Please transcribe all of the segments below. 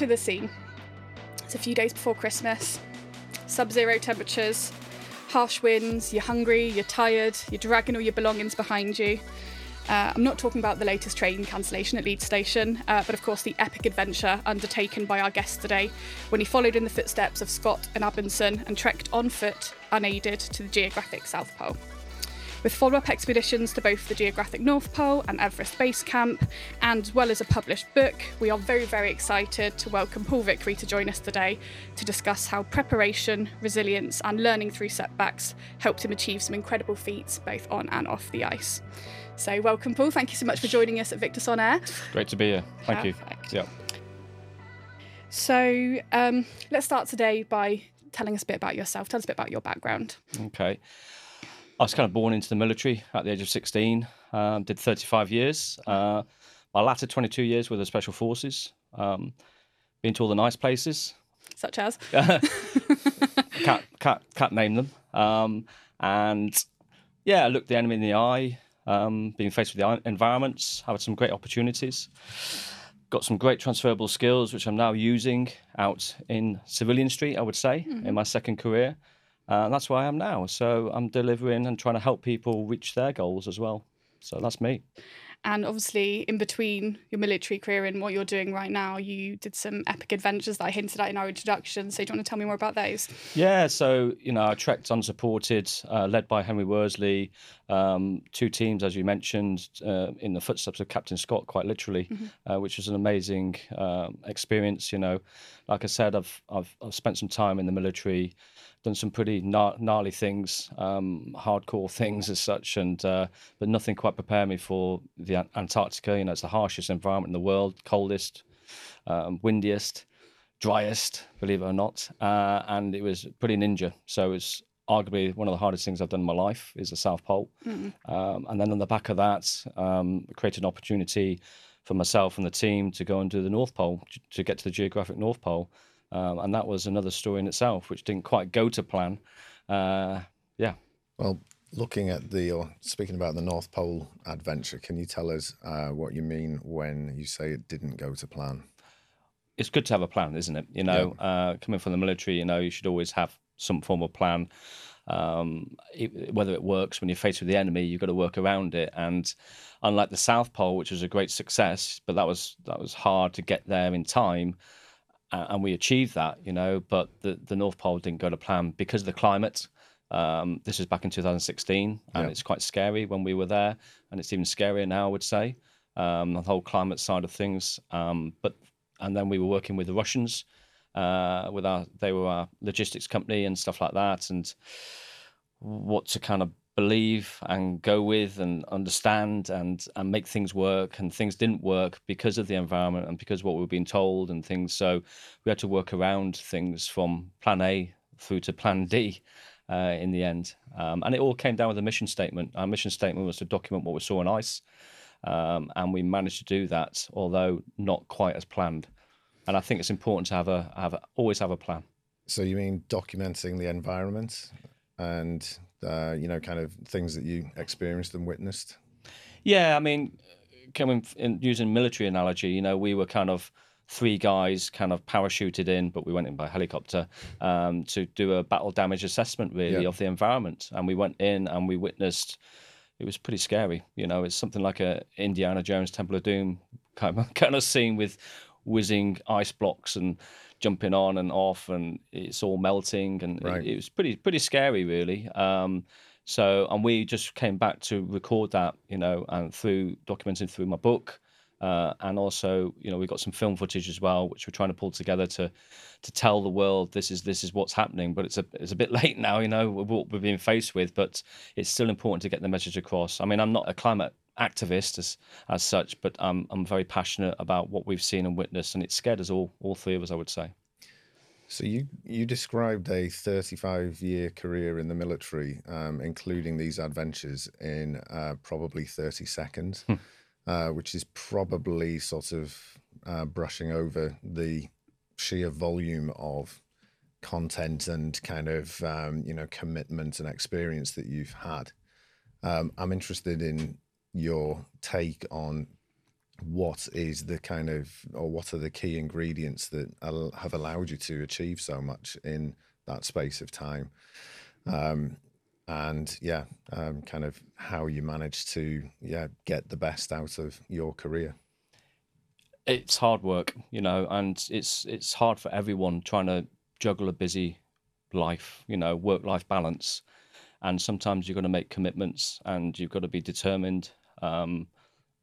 picture the scene. It's a few days before Christmas, sub zero temperatures, harsh winds, you're hungry, you're tired, you're dragging all your belongings behind you. Uh, I'm not talking about the latest train cancellation at Leeds Station, uh, but of course the epic adventure undertaken by our guest today when he followed in the footsteps of Scott and Amundsen and trekked on foot, unaided, to the geographic South Pole. With follow up expeditions to both the geographic North Pole and Everest Base Camp, and as well as a published book, we are very, very excited to welcome Paul Vicary to join us today to discuss how preparation, resilience, and learning through setbacks helped him achieve some incredible feats both on and off the ice. So, welcome, Paul. Thank you so much for joining us at VICTVS on Air. Great to be here. Thank Perfect. you. Yeah. So, um, let's start today by telling us a bit about yourself. Tell us a bit about your background. Okay. I was kind of born into the military at the age of 16. Um, did 35 years. Uh, my latter 22 years with the Special Forces. Um, been to all the nice places. Such as? can't, can't, can't name them. Um, and yeah, I looked the enemy in the eye. Um, being faced with the environments, had some great opportunities. Got some great transferable skills, which I'm now using out in civilian street, I would say, in my second career. Uh, and that's where I am now. So I'm delivering and trying to help people reach their goals as well. So that's me. And obviously, in between your military career and what you're doing right now, you did some epic adventures that I hinted at in our introduction. So, do you want to tell me more about those? Yeah, so you know, I trekked unsupported, uh, led by Henry Worsley. Um, two teams, as you mentioned, uh, in the footsteps of Captain Scott, quite literally, uh, which was an amazing um experience. You know, like I said, I've, I've I've spent some time in the military, done some pretty gnarly things, um, hardcore things as such, and uh, but nothing quite prepared me for the Antarctica. You know, it's the harshest environment in the world, coldest, um, windiest driest, believe it or not, uh, and it was pretty ninja. So it's arguably one of the hardest things I've done in my life is the South Pole. Um, and then on the back of that, um, created an opportunity for myself and the team to go and do the North Pole to get to the geographic North Pole, um, and that was another story in itself, which didn't quite go to plan. Uh, yeah. Well, looking at the, or speaking about the North Pole adventure, can you tell us uh, what you mean when you say it didn't go to plan? it's good to have a plan, isn't it? You know, uh, coming from the military, you know, you should always have some form of plan. Um, it, whether it works when you're faced with the enemy, you've got to work around it. And unlike the South Pole, which was a great success, but that was that was hard to get there in time, and we achieved that, you know. But the the North Pole didn't go to plan because of the climate. Um, this was back in 2016, and it's quite scary when we were there, and it's even scarier now, I would say, um, the whole climate side of things. Um, but and then we were working with the Russians, uh, with our they were our logistics company and stuff like that, and what to kind of believe and go with and understand and and make things work and things didn't work because of the environment and because what we were being told and things. So we had to work around things from plan a through to plan d uh, in the end. Um, and it all came down with a mission statement. Our mission statement was to document what we saw on ice um, and we managed to do that although not quite as planned. And i think it's important to have a have a, always have a plan. So you mean documenting the environment and uh, you know, kind of things that you experienced and witnessed? Yeah, I mean, coming in, using military analogy, you know, we were kind of three guys kind of parachuted in, but we went in by helicopter um, to do a battle damage assessment, really, Yeah. of the environment. And we went in and we witnessed. It was pretty scary, you know. It's something like a Indiana Jones Temple of Doom kind of kind of scene with whizzing ice blocks and jumping on and off, and it's all melting, and it- Right. it, was pretty pretty scary, really. Um, so, and we just came back to record that, you know, and through documenting through my book, uh, and also, you know, we got some film footage as well, which we're trying to pull together to to tell the world this is this is what's happening. But it's a it's a bit late now, you know, what we're being faced with. But it's still important to get the message across. I mean, I'm not a climate activist as as such, but I'm I'm very passionate about what we've seen and witnessed, and it scared us all, all three of us, I would say. So you you described a 35 year career in the military, um, including these adventures, in uh, probably 30 seconds, uh, which is probably sort of uh, brushing over the sheer volume of content and kind of um, you know commitment and experience that you've had. Um, I'm interested in your take on what is the kind of or what are the key ingredients that have allowed you to achieve so much in that space of time? Um, and yeah um, kind of how you managed to yeah get the best out of your career. It's hard work you know and it's it's hard for everyone trying to juggle a busy life you know work life balance. And sometimes you've got to make commitments and you've got to be determined. Um,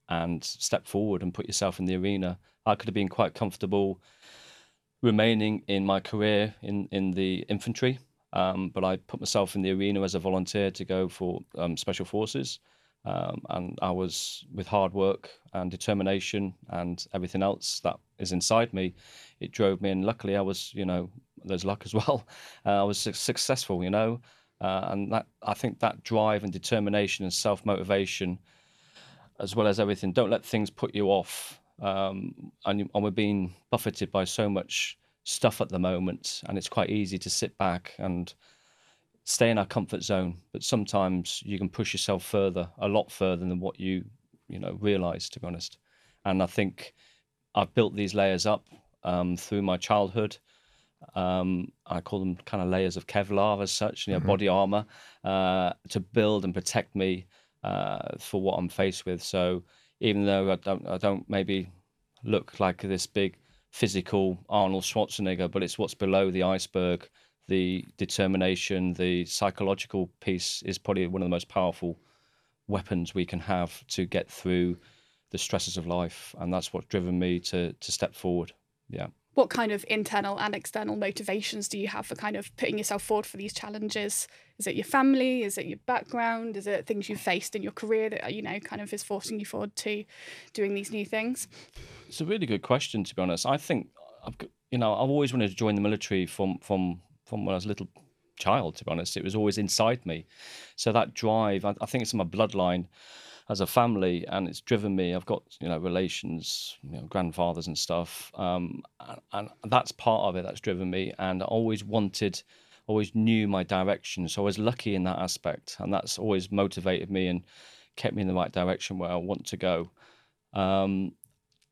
and step forward and put yourself in the arena. I could have been quite comfortable remaining in my career in, in the infantry, um, but I put myself in the arena as a volunteer to go for um, special forces. Um, and I was with hard work and determination and everything else that is inside me. It drove me, and luckily, I was, you know, there's luck as well. Uh, I was successful, you know, uh, and that I think that drive and determination and self motivation as well as everything. Don't let things put you off. Um, and, and we're being buffeted by so much stuff at the moment, and it's quite easy to sit back and stay in our comfort zone. But sometimes you can push yourself further, a lot further than what you you know realize. To be honest, and I think I've built these layers up um, through my childhood. Um, I call them kind of layers of Kevlar as such, you know, mm-hmm. body armor, uh, to build and protect me uh, for what I'm faced with. So even though I don't, I don't maybe look like this big physical Arnold Schwarzenegger, but it's what's below the iceberg. The determination, the psychological piece is probably one of the most powerful weapons we can have to get through the stresses of life, and that's what's driven me to to step forward. Yeah what kind of internal and external motivations do you have for kind of putting yourself forward for these challenges? Is it your family? Is it your background? Is it things you've faced in your career that you know kind of is forcing you forward to doing these new things? It's a really good question, to be honest. I think I've you know I've always wanted to join the military from from from when I was a little child. To be honest, it was always inside me. So that drive, I, I think it's in my bloodline as a family, and it's driven me. I've got you know relations, you know, grandfathers and stuff, um, and, and that's part of it that's driven me. And I always wanted, always knew my direction, so I was lucky in that aspect, and that's always motivated me and kept me in the right direction where I want to go. Um,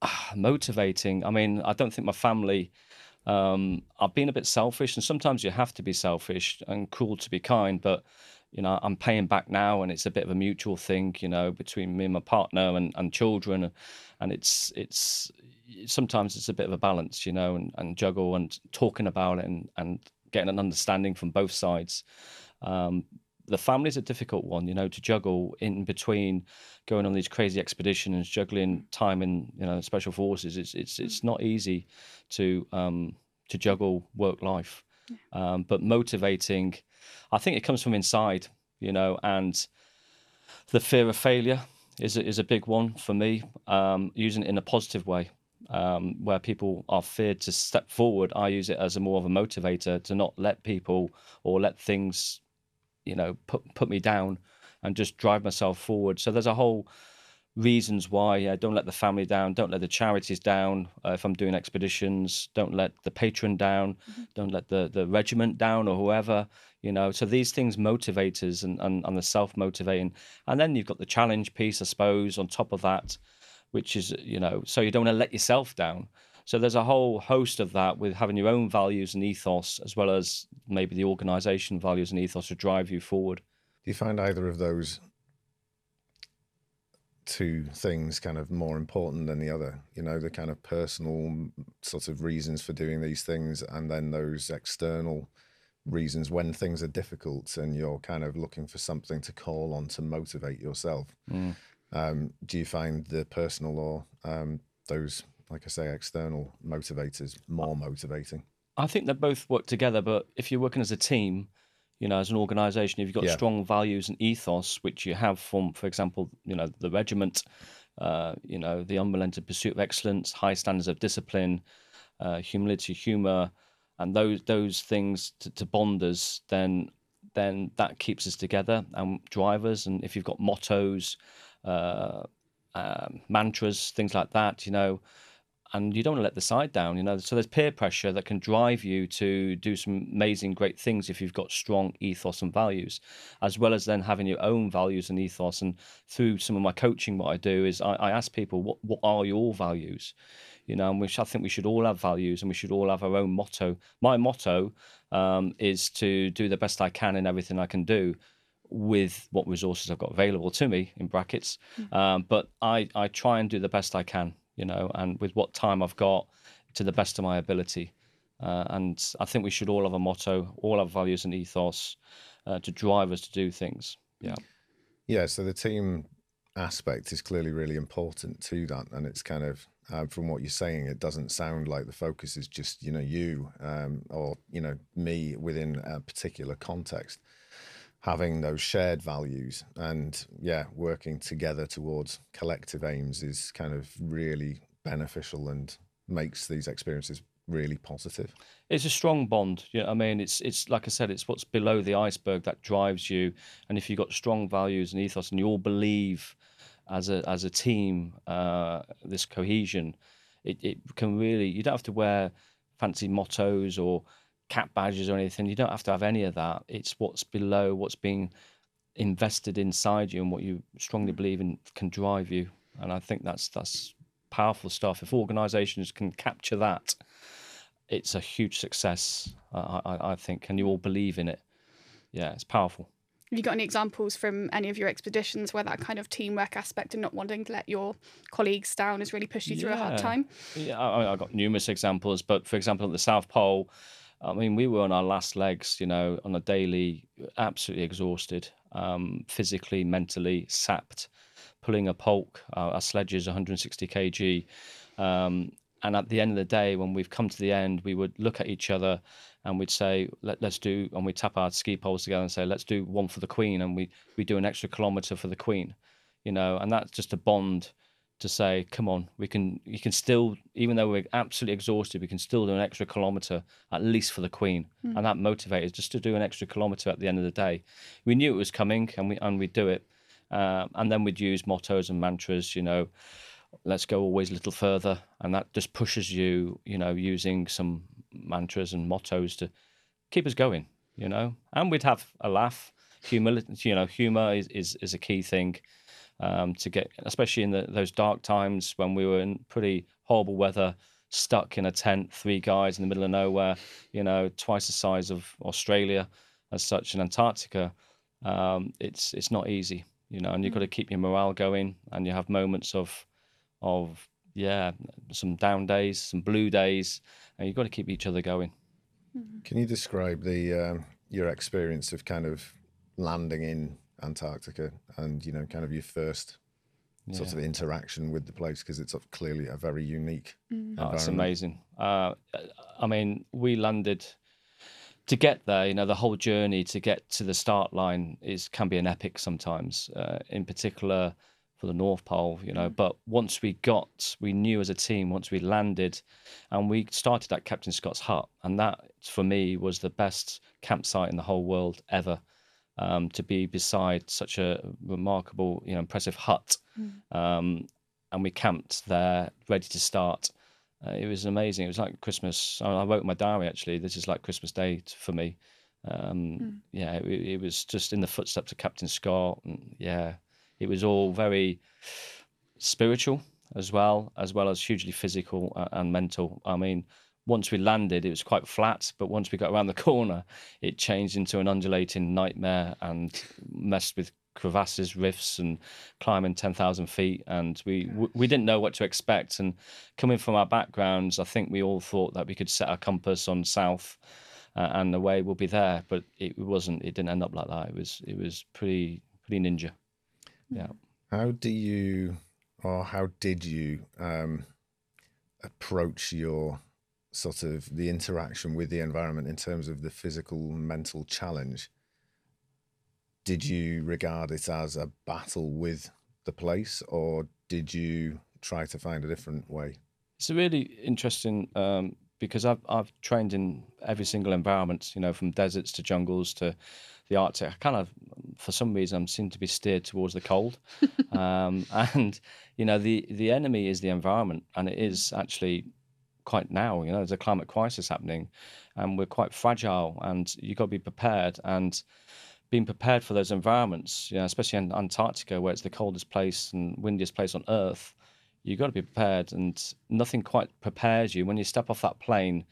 motivating. I mean, I don't think my family. Um, I've been a bit selfish, and sometimes you have to be selfish and cruel to be kind, but you know, I'm paying back now, and it's a bit of a mutual thing, you know, between me and my partner and, and children, and it's it's sometimes it's a bit of a balance, you know, and, and juggle and talking about it and and getting an understanding from both sides. Um, the family's a difficult one, you know, to juggle in between going on these crazy expeditions, juggling time in you know special forces. It's it's it's not easy to um, to juggle work life, um, but motivating I think it comes from inside, you know, and the fear of failure is a, is a big one for me. Um, using it in a positive way, um, where people are feared to step forward, I use it as a more of a motivator to not let people or let things, you know, put put me down, and just drive myself forward. So there's a whole reasons why yeah, don't let the family down don't let the charities down uh, if i'm doing expeditions don't let the patron down mm-hmm. don't let the the regiment down or whoever you know so these things motivate us and, and, and the self-motivating. And then you've got the challenge piece i suppose on top of that which is you know so you don't want to let yourself down. So there's a whole host of that with having your own values and ethos as well as maybe the organization values and ethos to drive you forward. Do you find either of those two things kind of more important than the other you know the kind of personal sort of reasons for doing these things and then those external reasons when things are difficult and you're kind of looking for something to call on to motivate yourself mm. um, do you find the personal or um, those like i say external motivators more motivating i think they both work together but if you're working as a team you know, as an organisation, if you've got yeah. strong values and ethos, which you have from, for example, you know, the regiment, uh, you know, the unrelenting pursuit of excellence, high standards of discipline, uh, humility, humour, and those those things to, to bond us, then then that keeps us together and drivers. And if you've got mottos, uh, um, mantras, things like that, you know, and you don't want to let the side down, you know. So there's peer pressure that can drive you to do some amazing, great things if you've got strong ethos and values, as well as then having your own values and ethos. And through some of my coaching, what I do is I, I ask people, what what are your values? You know, and which I think we should all have values and we should all have our own motto. My motto um, is to do the best I can in everything I can do with what resources I've got available to me in brackets. Mm-hmm. Um, but I, I try and do the best I can you know, and with what time I've got to the best of my ability. Uh, and I think we should all have a motto, all have values and ethos uh, to drive us to do things. Yeah. Yeah. So the team aspect is clearly really important to that. And it's kind of, uh, from what you're saying, it doesn't sound like the focus is just, you know, you um, or, you know, me within a particular context having those shared values and yeah working together towards collective aims is kind of really beneficial and makes these experiences really positive. It's a strong bond yeah i mean? It's it's like i said it's what's below the iceberg that drives you. And if you've got strong values and ethos and you all believe as a as a team uh, this cohesion it, it can really you don't have to wear fancy mottos or cap badges or anything. You don't have to have any of that. It's what's below, what's being invested inside you, and what you strongly mm. believe in can drive you. And I think that's that's powerful stuff. If organisations can capture that, it's a huge success. I, I, I think, and you all believe in it. Yeah, it's powerful. Have you got any examples from any of your expeditions where that kind of teamwork aspect and not wanting to let your colleagues down has really pushed you through a hard time? Yeah, I, I got numerous examples, but for example, at the South Pole, I mean, we were on our last legs, you know, on a daily, absolutely exhausted, um, physically, mentally sapped, pulling a pulk. Uh, our sledge is 160 kg. Um, and at the end of the day, when we've come to the end, we would look at each other and we'd say, Let, us do, and we'd tap our ski poles together and say, let's do one for the Queen. And we, we do an extra kilometre for the Queen, you know, and that's just a bond to say, come on, we can you can still, even though we're absolutely exhausted, we can still do an extra kilometre at least for the Queen, mm. and that motivated just to do an extra kilometre at the end of the day. We knew it was coming, and we and we'd do it, um, and then we'd use mottos and mantras, you know. Let's go always a little further, and that just pushes you, you know, using some mantras and mottos to keep us going, you know. And we'd have a laugh. Humility, you know, humor is, is, is a key thing um, to get, especially in the, those dark times when we were in pretty horrible weather, stuck in a tent, three guys in the middle of nowhere, you know, twice the size of Australia as such in Antarctica. Um, it's it's not easy, you know, and you've got to mm. keep your morale going, and you have moments of of yeah, some down days, some blue days, and you've got to keep each other going. Mm-hmm. Can you describe the um, your experience of kind of landing in Antarctica and you know kind of your first yeah. sort of interaction with the place because it's clearly a very unique. Mm. Oh, it's amazing. Uh, I mean, we landed to get there. You know, the whole journey to get to the start line is can be an epic sometimes. Uh, in particular for the North Pole, you know. Mm. But once we got, we knew as a team once we landed, and we started at Captain Scott's hut, and that for me was the best campsite in the whole world ever um, to be beside such a remarkable, you know, impressive hut. Mm. Um, and we camped there, ready to start. Uh, it was amazing. It was like Christmas. I wrote my diary actually. This is like Christmas Day for me. Um, mm. Yeah, it, it, was just in the footsteps of Captain Scott. And yeah, it was all very spiritual as well, as well as hugely physical uh, and mental. I mean, once we landed, it was quite flat, but once we got around the corner, it changed into an undulating nightmare and messed with crevasses, rifts, and climbing ten thousand feet. And we we didn't know what to expect. And coming from our backgrounds, I think we all thought that we could set our compass on south, uh, and the way will be there. But it wasn't. It didn't end up like that. It was it was pretty pretty ninja. Yeah. How do you, or how did you um, approach your sort of the interaction with the environment in terms of the physical mental challenge did you regard it as a battle with the place or did you try to find a different way it's a really interesting um, because I've, I've trained in every single environment you know from deserts to jungles to the Arctic. I kind of, for some reason, I'm seem to be steered towards the cold, um, and you know the the enemy is the environment, and it is actually quite now. You know, there's a climate crisis happening, and we're quite fragile, and you've got to be prepared and being prepared for those environments. You know, especially in Antarctica, where it's the coldest place and windiest place on Earth. You've got to be prepared, and nothing quite prepares you when you step off that plane.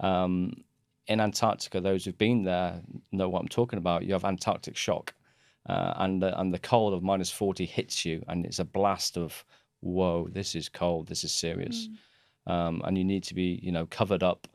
Um, in Antarctica, those who've been there know what I'm talking about. You have Antarctic shock, uh, and the, and the cold of minus 40 hits you, and it's a blast of whoa, this is cold, this is serious, mm. Um, and you need to be you know covered up,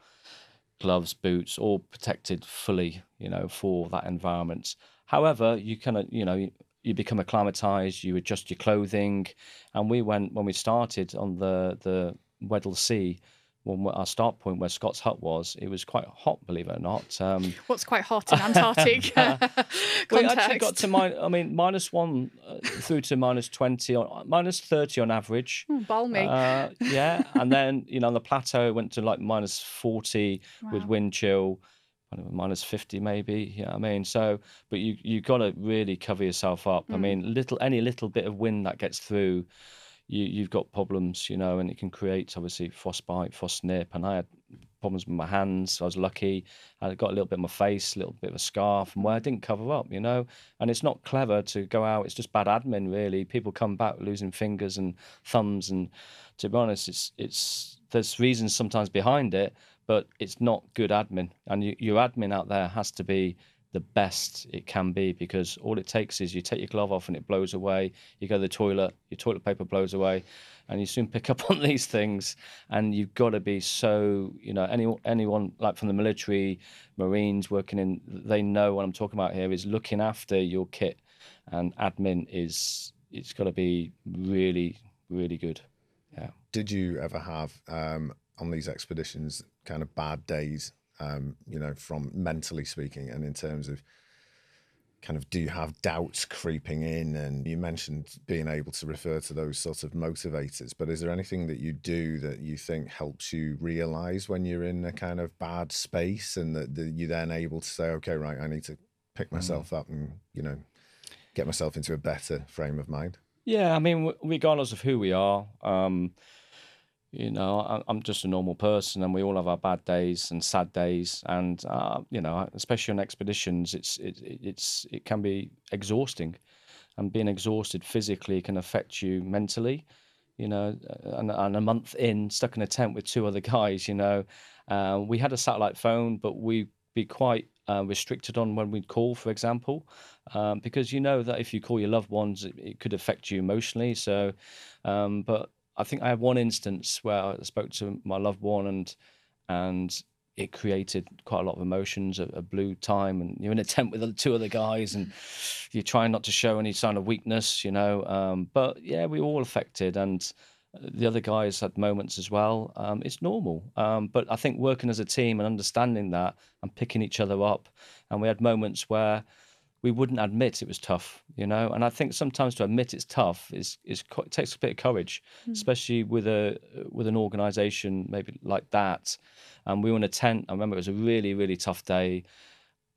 gloves, boots, all protected fully, you know, for that environment. However, you of you know you become acclimatized, you adjust your clothing, and we went when we started on the the Weddell Sea well, our start point where Scott's hut was, it was quite hot, believe it or not. Um, What's quite hot in Antarctic? we actually got to min- I mean minus one uh, through to minus twenty or minus thirty on average. Oh, balmy. Uh, yeah, and then you know on the plateau it went to like minus forty wow. with wind chill. Minus 50 maybe yeah i mean so but you you've got to really cover yourself up mm. i mean little any little bit of wind that gets through you, you've got problems, you know, and it can create obviously frostbite, frost nip. And I had problems with my hands. I was lucky. I got a little bit of my face, a little bit of a scarf, and where I didn't cover up, you know. And it's not clever to go out. It's just bad admin, really. People come back losing fingers and thumbs, and to be honest, it's it's there's reasons sometimes behind it, but it's not good admin. And you, your admin out there has to be the best it can be because all it takes is you take your glove off and it blows away. You go to the toilet, your toilet paper blows away, and you soon pick up on these things. And you've got to be so, you know, any, anyone like from the military, Marines working in, they know what I'm talking about here is looking after your kit, and admin is it's got to be really, really good. Yeah. Did you ever have um, on these expeditions kind of bad days um, you know, from mentally speaking, and in terms of kind of do you have doubts creeping in? And you mentioned being able to refer to those sort of motivators, but is there anything that you do that you think helps you realize when you're in a kind of bad space and that, that you're then able to say, okay, right, I need to pick mm. myself mm. up and, you know, get myself into a better frame of mind? Yeah, I mean, regardless of who we are, um, you know, I'm just a normal person, and we all have our bad days and sad days, and uh, you know, especially on expeditions, it's it, it's it can be exhausting, and being exhausted physically can affect you mentally. You know, uh, and, and a month in, stuck in a tent with two other guys, you know, uh, we had a satellite phone, but we'd be quite uh, restricted on when we'd call, for example, um, because you know that if you call your loved ones, it, it could affect you emotionally. So, um, but I think I have one instance where I spoke to my loved one and and it created quite a lot of emotions, a, a blue time, and you're in a tent with two other guys, and you're trying not to show any sign of weakness, you know. Um, but yeah, we were all affected, and the other guys had moments as well. Um, it's normal, um, but I think working as a team and understanding that and picking each other up, and we had moments where we wouldn't admit it was tough, you know. And I think sometimes to admit it's tough is is it takes a bit of courage, mm. especially with a with an organisation maybe like that. And we were in a tent. I remember it was a really really tough day.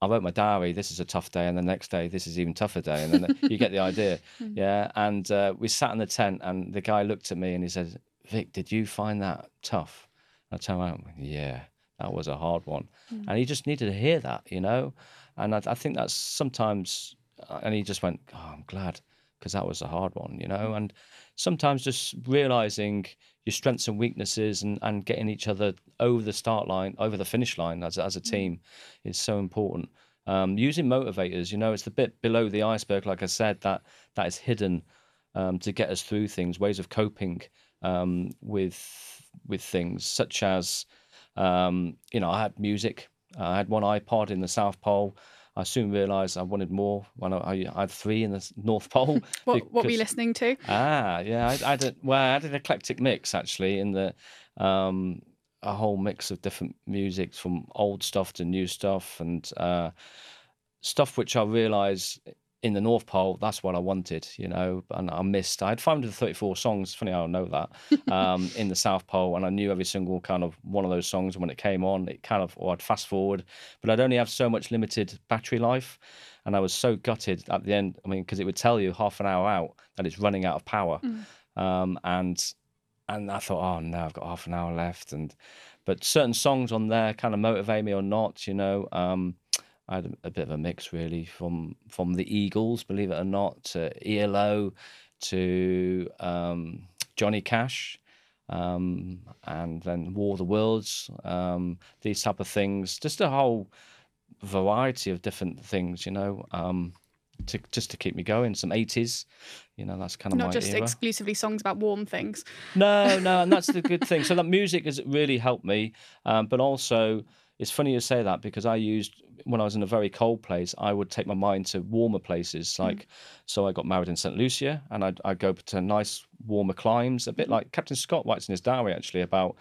I wrote my diary. This is a tough day, and the next day, this is even tougher day, and then you get the idea, mm. yeah. And uh, we sat in the tent, and the guy looked at me and he said, "Vic, did you find that tough?" I turned around, yeah, that was a hard one, mm. and he just needed to hear that, you know. And I, I think that's sometimes, uh, and he just went, oh, I'm glad because that was a hard one, you know. And sometimes just realizing your strengths and weaknesses and, and getting each other over the start line, over the finish line as, as a mm. team is so important. Um, using motivators, you know, it's the bit below the iceberg, like I said, that that is hidden um, to get us through things, ways of coping um, with with things, such as, um, you know, I had music I had one iPod in the South Pole. I soon realised I wanted more when I, I, had three in the North Pole. what, because, what were you listening to? Ah, yeah, I, I had a, well, I had an eclectic mix actually in the um, a whole mix of different music from old stuff to new stuff and uh, stuff which I realised in the North Pole, that's what I wanted, you know, and I missed. I had 534 songs. Funny, I don't know that um, in the South Pole, and I knew every single kind of one of those songs. And when it came on, it kind of, or I'd fast forward, but I'd only have so much limited battery life, and I was so gutted at the end. I mean, because it would tell you half an hour out that it's running out of power, mm. um, and and I thought, oh no, I've got half an hour left, and but certain songs on there kind of motivate me or not, you know. Um, I had a, a, bit of a mix really from from the Eagles, believe it or not, to ELO, to um, Johnny Cash, um, and then War of the Worlds. Um, these type of things, just a whole variety of different things, you know. Um, to just to keep me going, some eighties, you know, that's kind of not just era. exclusively songs about warm things. No, no, and that's the good thing. So that music has really helped me, um, but also it's funny you say that because I used when I was in a very cold place, I would take my mind to warmer places. Mm. Like, mm. so I got married in St. Lucia, and I'd, I'd go to nice warmer climes. A bit like Captain Scott writes in his diary actually about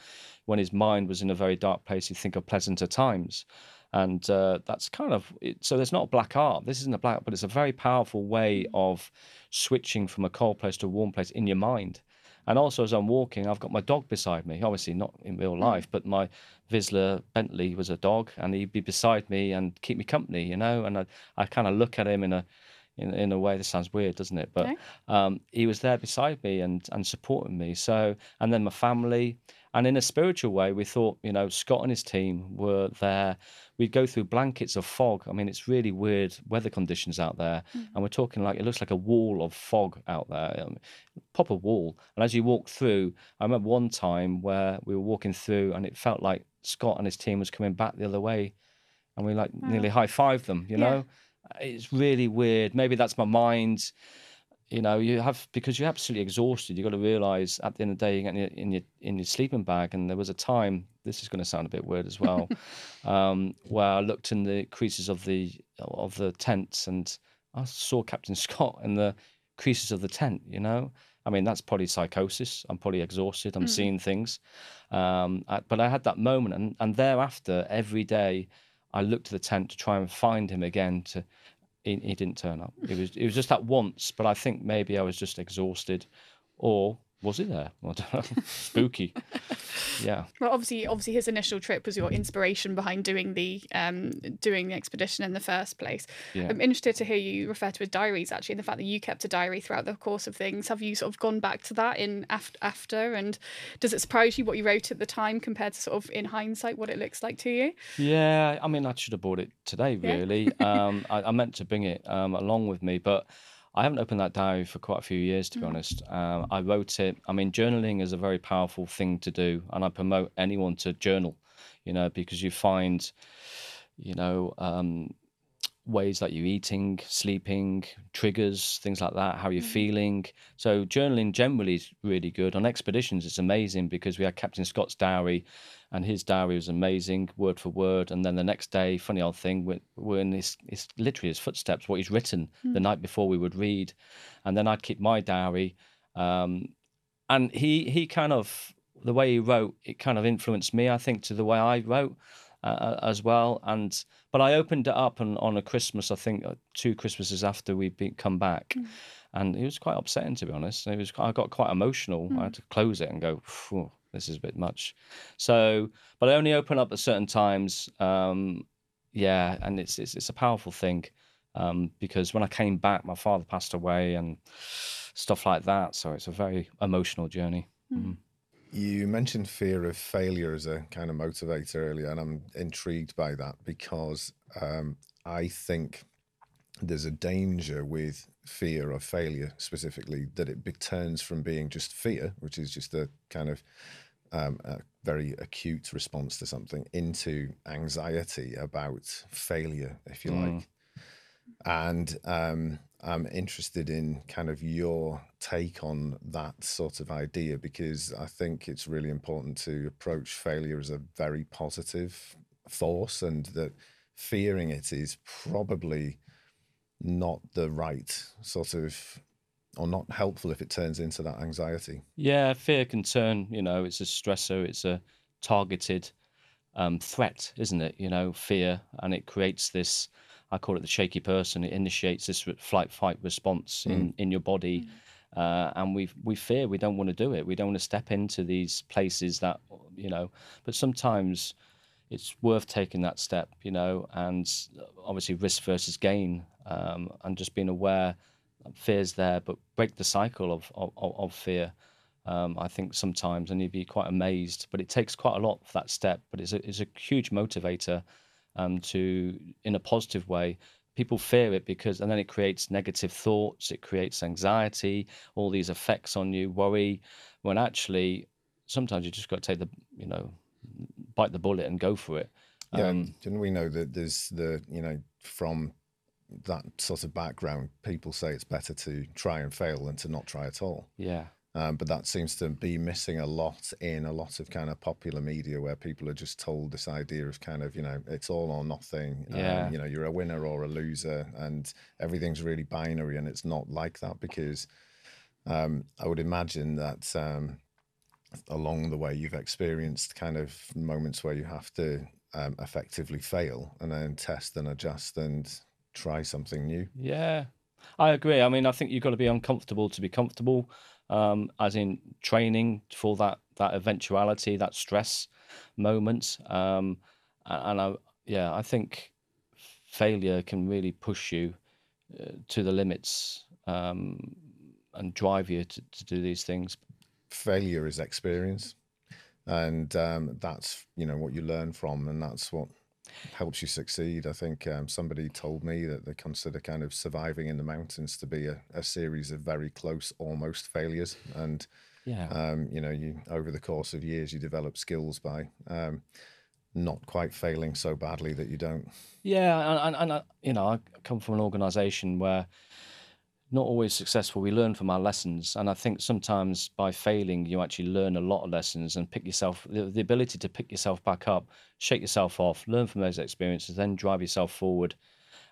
when his mind was in a very dark place, he'd think of pleasanter times. And uh, that's kind of it, so. There's not a black art. This isn't a black, but it's a very powerful way mm. of switching from a cold place to a warm place in your mind. And also, as I'm walking, I've got my dog beside me. Obviously, not in real life, but my Vizsla Bentley was a dog, and he'd be beside me and keep me company, you know. And I, I kind of look at him in a, in, in a way that sounds weird, doesn't it? But okay. um, he was there beside me and and supporting me. So, and then my family, and in a spiritual way, we thought, you know, Scott and his team were there. We'd go through blankets of fog. I mean, it's really weird weather conditions out there. Mm. And we're talking like, it looks like a wall of fog out there, um, proper wall. And as you walk through, I remember one time where we were walking through and it felt like Scott and his team was coming back the other way. And we like wow. nearly high fived them, you know? It's really weird. Maybe that's my mind you know you have because you're absolutely exhausted you've got to realize at the end of the day you're in your, in your in your sleeping bag and there was a time this is going to sound a bit weird as well um, where i looked in the creases of the of the tents and i saw captain scott in the creases of the tent you know? I mean that's probably psychosis. I'm probably exhausted. I'm mm. seeing things. Um, I, but i had that moment and, and thereafter every day i looked to the tent to try and find him again to he, he didn't turn up. It was it was just that once, but I think maybe I was just exhausted, or was he there? I don't know. Spooky. yeah. Well, obviously, obviously, his initial trip was your inspiration behind doing the um, doing the expedition in the first place. Yeah. I'm interested to hear you refer to his diaries actually, and the fact that you kept a diary throughout the course of things. Have you sort of gone back to that in after, after and does it surprise you what you wrote at the time compared to sort of in hindsight what it looks like to you? Yeah, I mean, I should have bought it today. Really, yeah. um, I, I, meant to bring it um, along with me, but. I haven't opened that diary for quite a few years, to be mm. honest. Um, I wrote it. I mean, journaling is a very powerful thing to do, and I promote anyone to journal. You know, because you find, you know, um, ways that you're eating, sleeping, triggers, things like that, how you're mm. feeling. So journaling generally is really good. On expeditions, it's amazing because we had Captain Scott's diary, and his diary was amazing, word for word. And then the next day, funny old thing, we're, we're in his, his literally his footsteps, what he's written mm. the night before we would read, and then I'd keep my diary. Um, and he he kind of the way he wrote, it kind of influenced me, I think, to the way I wrote. Uh, uh, as well. And but I opened it up on, on a Christmas, I think uh, two Christmases after we'd been, come back, mm. and it was quite upsetting to be honest. It was I got quite emotional. Mm. I had to close it and go, this is a bit much. So, but I only open up at certain times. Um, yeah, and it's, it's it's a powerful thing um, because when I came back, my father passed away and stuff like that. So it's a very emotional journey. Mm. Mm. You mentioned fear of failure as a kind of motivator earlier, and I'm intrigued by that because um, I think there's a danger with fear of failure specifically that it turns from being just fear, which is just a kind of um, a very acute response to something, into anxiety about failure, if you mm. like. And um, I'm interested in kind of your take on that sort of idea because I think it's really important to approach failure as a very positive force and that fearing it is probably not the right sort of or not helpful if it turns into that anxiety. Yeah, fear can turn, you know, it's a stressor, it's a targeted um, threat, isn't it? You know, fear, and it creates this I call it the shaky person. It initiates this flight fight response in, in your body. Uh, and we we fear we don't want to do it. We don't want to step into these places that you know. But sometimes it's worth taking that step, you know, and obviously risk versus gain, um, and just being aware fear's there, but break the cycle of of, of fear. Um, I think sometimes, and you'd be quite amazed. But it takes quite a lot for that step. But it's a it's a huge motivator um, to, in a positive way. People fear it because, and then it creates negative thoughts. It creates anxiety, all these effects on you, worry. When actually, sometimes you just got to take the, you know, bite the bullet and go for it. Yeah, um, didn't we know that there's the you know from that sort of background, people say it's better to try and fail than to not try at all. Yeah. Um, but that seems to be missing a lot in a lot of kind of popular media where people are just told this idea of kind of, you know, it's all or nothing. Um, yeah. Um, you know, you're a winner or a loser and everything's really binary. And it's not like that because um, I would imagine that um, along the way you've experienced kind of moments where you have to um, effectively fail and then test and adjust and try something new. Yeah, I agree. I mean, I think you've got to be uncomfortable to be comfortable, um, as in training for that that eventuality, that stress moment. Um, and I, yeah, I think failure can really push you uh, to the limits um, and drive you to, to do these things. Failure is experience, and um, that's you know what you learn from, and that's what helps you succeed. I think um, somebody told me that they consider kind of surviving in the mountains to be a, a series of very close, almost failures. And yeah, um, you know, you over the course of years, you develop skills by um, not quite failing so badly that you don't. Yeah, and, and, and uh, you know, I come from an organisation where not always successful. We learn from our lessons, and I think sometimes by failing, you actually learn a lot of lessons and pick yourself the, the ability to pick yourself back up, shake yourself off, learn from those experiences, then drive yourself forward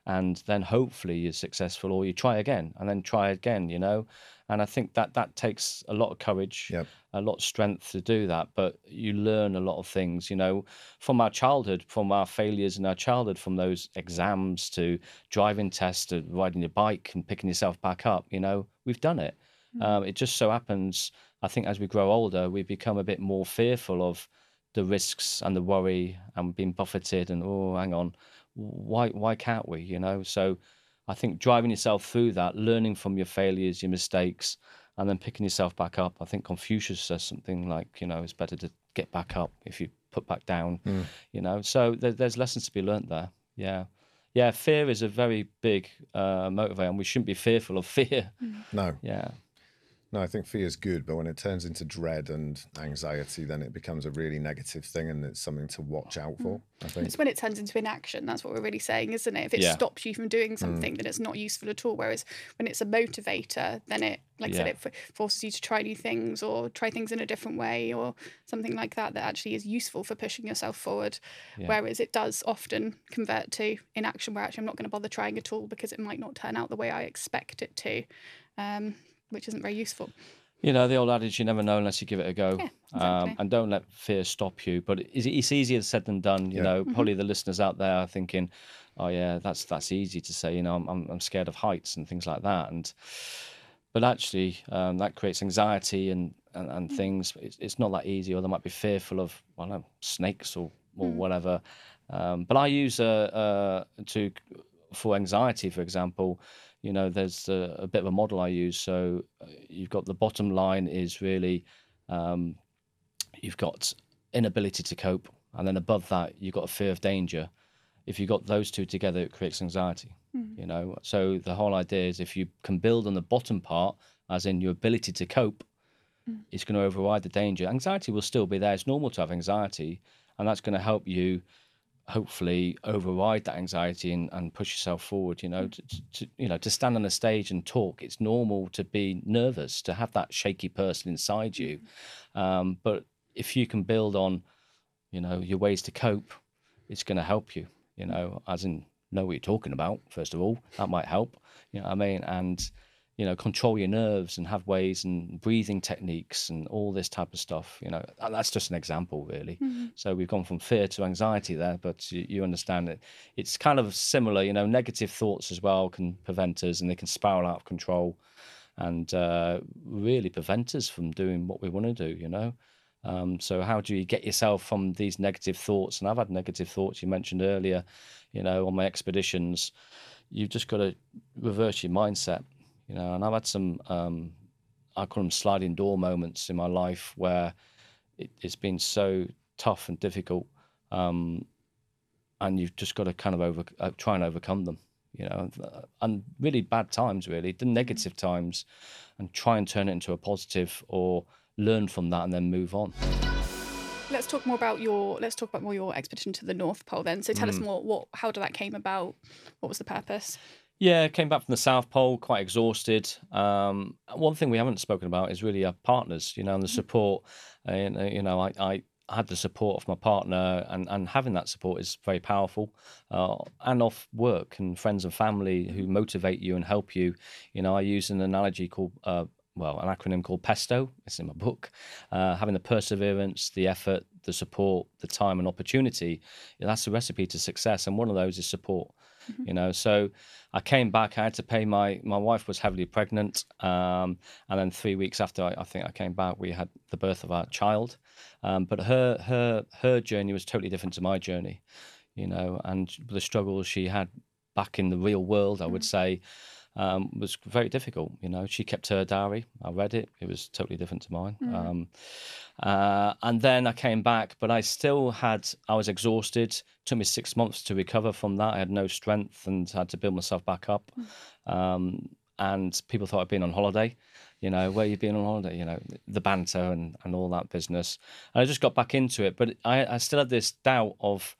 and then hopefully you're successful or you try again and then try again you know? And i think that that takes a lot of courage yep. a lot of strength to do that but you learn a lot of things you know? From our childhood from our failures in our childhood from those exams to driving tests to riding your bike and picking yourself back up you know? We've done it. Mm-hmm. um, it just so happens i think as we grow older we become a bit more fearful of the risks and the worry and being buffeted and oh hang on why why can't we? you know? So i think driving yourself through that learning from your failures your mistakes and then picking yourself back up. I think confucius says something like you know it's better to get back up if you put back down mm. you know? So there, there's lessons to be learned there. Yeah. Yeah fear is a very big uh, motivator and we shouldn't be fearful of fear. No. Yeah no, I think fear is good, but when it turns into dread and anxiety, then it becomes a really negative thing, and it's something to watch out for. I think it's when it turns into inaction. That's what we're really saying, isn't it? If it yeah. stops you from doing mm. something, mm. then it's not useful at all. Whereas when it's a motivator, then it, like yeah. I said, it f- forces you to try new things or try things in a different way or something like that that actually is useful for pushing yourself forward. Yeah. Whereas it does often convert to inaction, where actually I'm not going to bother trying at all because it might not turn out the way I expect it to. Um, which isn't very useful. You know, the old adage, you never know unless you give it a go. Yeah, exactly. um, and don't let fear stop you. But it's, it's easier said than done. You yeah. know, mm-hmm. probably the listeners out there are thinking, oh, yeah, that's that's easy to say. You know, I'm, I'm scared of heights and things like that. And But actually, um, that creates anxiety and, and, and mm. things. It's, it's, not that easy. Or they might be fearful of, I don't know, snakes or, or mm. whatever. Um, but I use uh, uh, to for anxiety, for example, you know, there's a, a, bit of a model I use. So uh, you've got the bottom line is really um, you've got inability to cope, and then above that you've got a fear of danger. If you've got those two together, it creates anxiety. Mm. You know, so the whole idea is if you can build on the bottom part, as in your ability to cope, mm. it's going to override the danger. Anxiety will still be there. It's normal to have anxiety, and that's going to help you hopefully override that anxiety and, and push yourself forward you know mm. to, to, you know to stand on a stage and talk. It's normal to be nervous to have that shaky person inside you. Mm. um, but if you can build on you know your ways to cope it's going to help you you know as in know what you're talking about first of all. That might help you know what i mean? And you know, control your nerves and have ways and breathing techniques and all this type of stuff. You know, that's just an example, really. Mm-hmm. So we've gone from fear to anxiety there, but you, you, understand it. It's kind of similar. You know, negative thoughts as well can prevent us, and they can spiral out of control, and uh, really prevent us from doing what we want to do. You know. Um, so how do you get yourself from these negative thoughts? And I've had negative thoughts. You mentioned earlier, you know, on my expeditions. You've just got to reverse your mindset you know. And I've had some, um, I call them sliding door moments in my life where it, has been so tough and difficult, um, and you've just got to kind of over uh, try and overcome them, you know. And really bad times, really the negative times, and try and turn it into a positive or learn from that and then move on let's talk more about your let's talk about more your expedition to the north pole then so tell mm. us more what how did that came about what was the purpose yeah, came back from the South Pole quite exhausted. Um, one thing we haven't spoken about is really our partners, you know, and the mm. support. And, uh, you know, I, I had the support of my partner, and, and having that support is very powerful. Uh, and off work and friends and family who motivate you and help you. You know, I use an analogy called, uh, well, an acronym called PESTO. It's in my book. Uh, having the perseverance, the effort, the support, the time, and opportunity. That's the recipe to success. And one of those is support. Mm-hmm. You know, so I came back. I had to pay my my wife was heavily pregnant, um, and then three weeks after I, I, think I came back, we had the birth of our child. Um, but her her her journey was totally different to my journey, you know, and the struggles she had back in the real world, I would mm-hmm. say. Um, was very difficult. You know, she kept her diary. I read it. It was totally different to mine. Mm. Um, uh, and then I came back, but I still had. I was exhausted. Took me six months to recover from that. I had no strength and had to build myself back up. Mm. Um, and people thought I'd been on holiday. You know, where you been on holiday? You know, the banter and, and all that business. And I just got back into it, but I, I still had this doubt of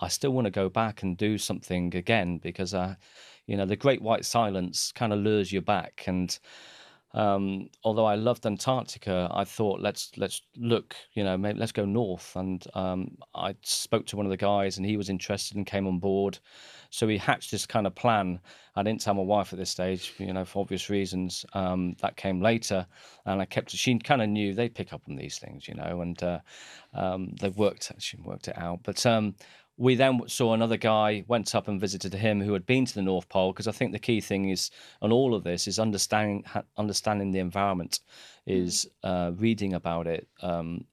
I still want to go back and do something again because I you know the great white silence kind of lures you back and um, although I loved Antarctica, I thought let's let's look, you know, maybe let's go north. And um, I spoke to one of the guys, and he was interested and came on board. So we hatched this kind of plan. I didn't tell my wife at this stage, you know, for obvious reasons. Um, that came later, and I kept. She kind of knew they pick up on these things, you know, and uh, um, they worked. She worked it out, but um, we then saw another guy went up and visited him who had been to the north pole because i think the key thing is on all of this is understanding understanding the environment is mm. uh, reading about it um,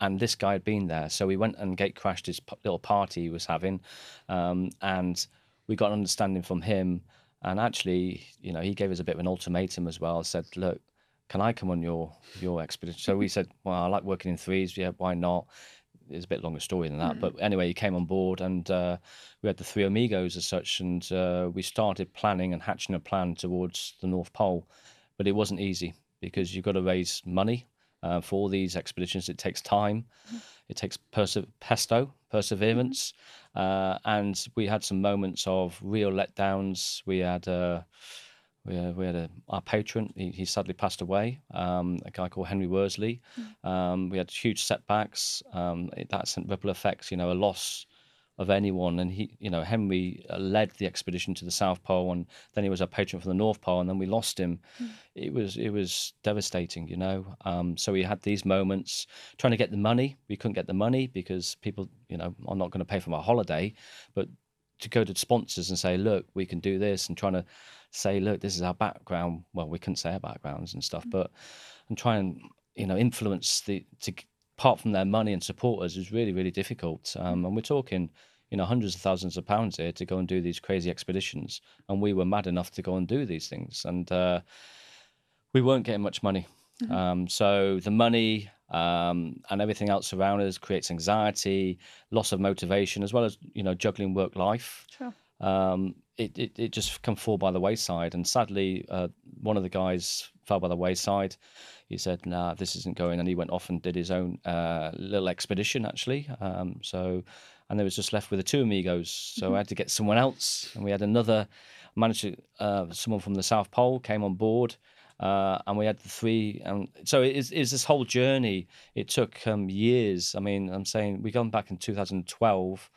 and this guy had been there. So we went and gate crashed his little party he was having um, and we got an understanding from him. And actually you know he gave us a bit of an ultimatum as well said look can i come on your your expedition? So we said well i like working in threes yeah why not it's a bit longer story than that. Mm. But anyway, he came on board, and uh, we had the three amigos as such, and uh, we started planning and hatching a plan towards the North Pole. But it wasn't easy because you've got to raise money uh, for these expeditions. It takes time, mm. it takes perse- pesto, perseverance, mm. and we had some moments of real letdowns. We had uh, we had, we had a, our patron, he, he sadly passed away, um, a guy called Henry Worsley. Mm. Um, we had huge setbacks. Um, it, that sent ripple effects, you know, a loss of anyone. And he, you know, Henry uh, led the expedition to the South Pole, and then he was our patron for the North Pole, and then we lost him. Mm. It was it was devastating, you know. Um, so we had these moments trying to get the money. We couldn't get the money because people, you know, are not going to pay for my holiday, but to go to sponsors and say, look, we can do this, and trying to say, look, this is our background. Well, we couldn't say our backgrounds and stuff, mm. but and try and you know influence the to apart from their money and supporters is really really difficult. Um, and we're talking you know hundreds of thousands of pounds here to go and do these crazy expeditions, and we were mad enough to go and do these things, and uh, we weren't getting much money. Mm-hmm. Um, so the money um, and everything else around us creates anxiety, loss of motivation, as well as you know juggling work life. Sure. Um, it, it, it just can fall by the wayside. And sadly, uh, one of the guys fell by the wayside. He said, "Nah, this isn't going," and he went off and did his own uh, little expedition actually. Um, so, and there was just left with the two amigos. So mm-hmm. I had to get someone else, and we had another. Managed to, uh, someone from the South Pole came on board. Uh, and we had the three. And so it is, this whole journey. It took um, years. I mean, I'm saying we gone back in 2012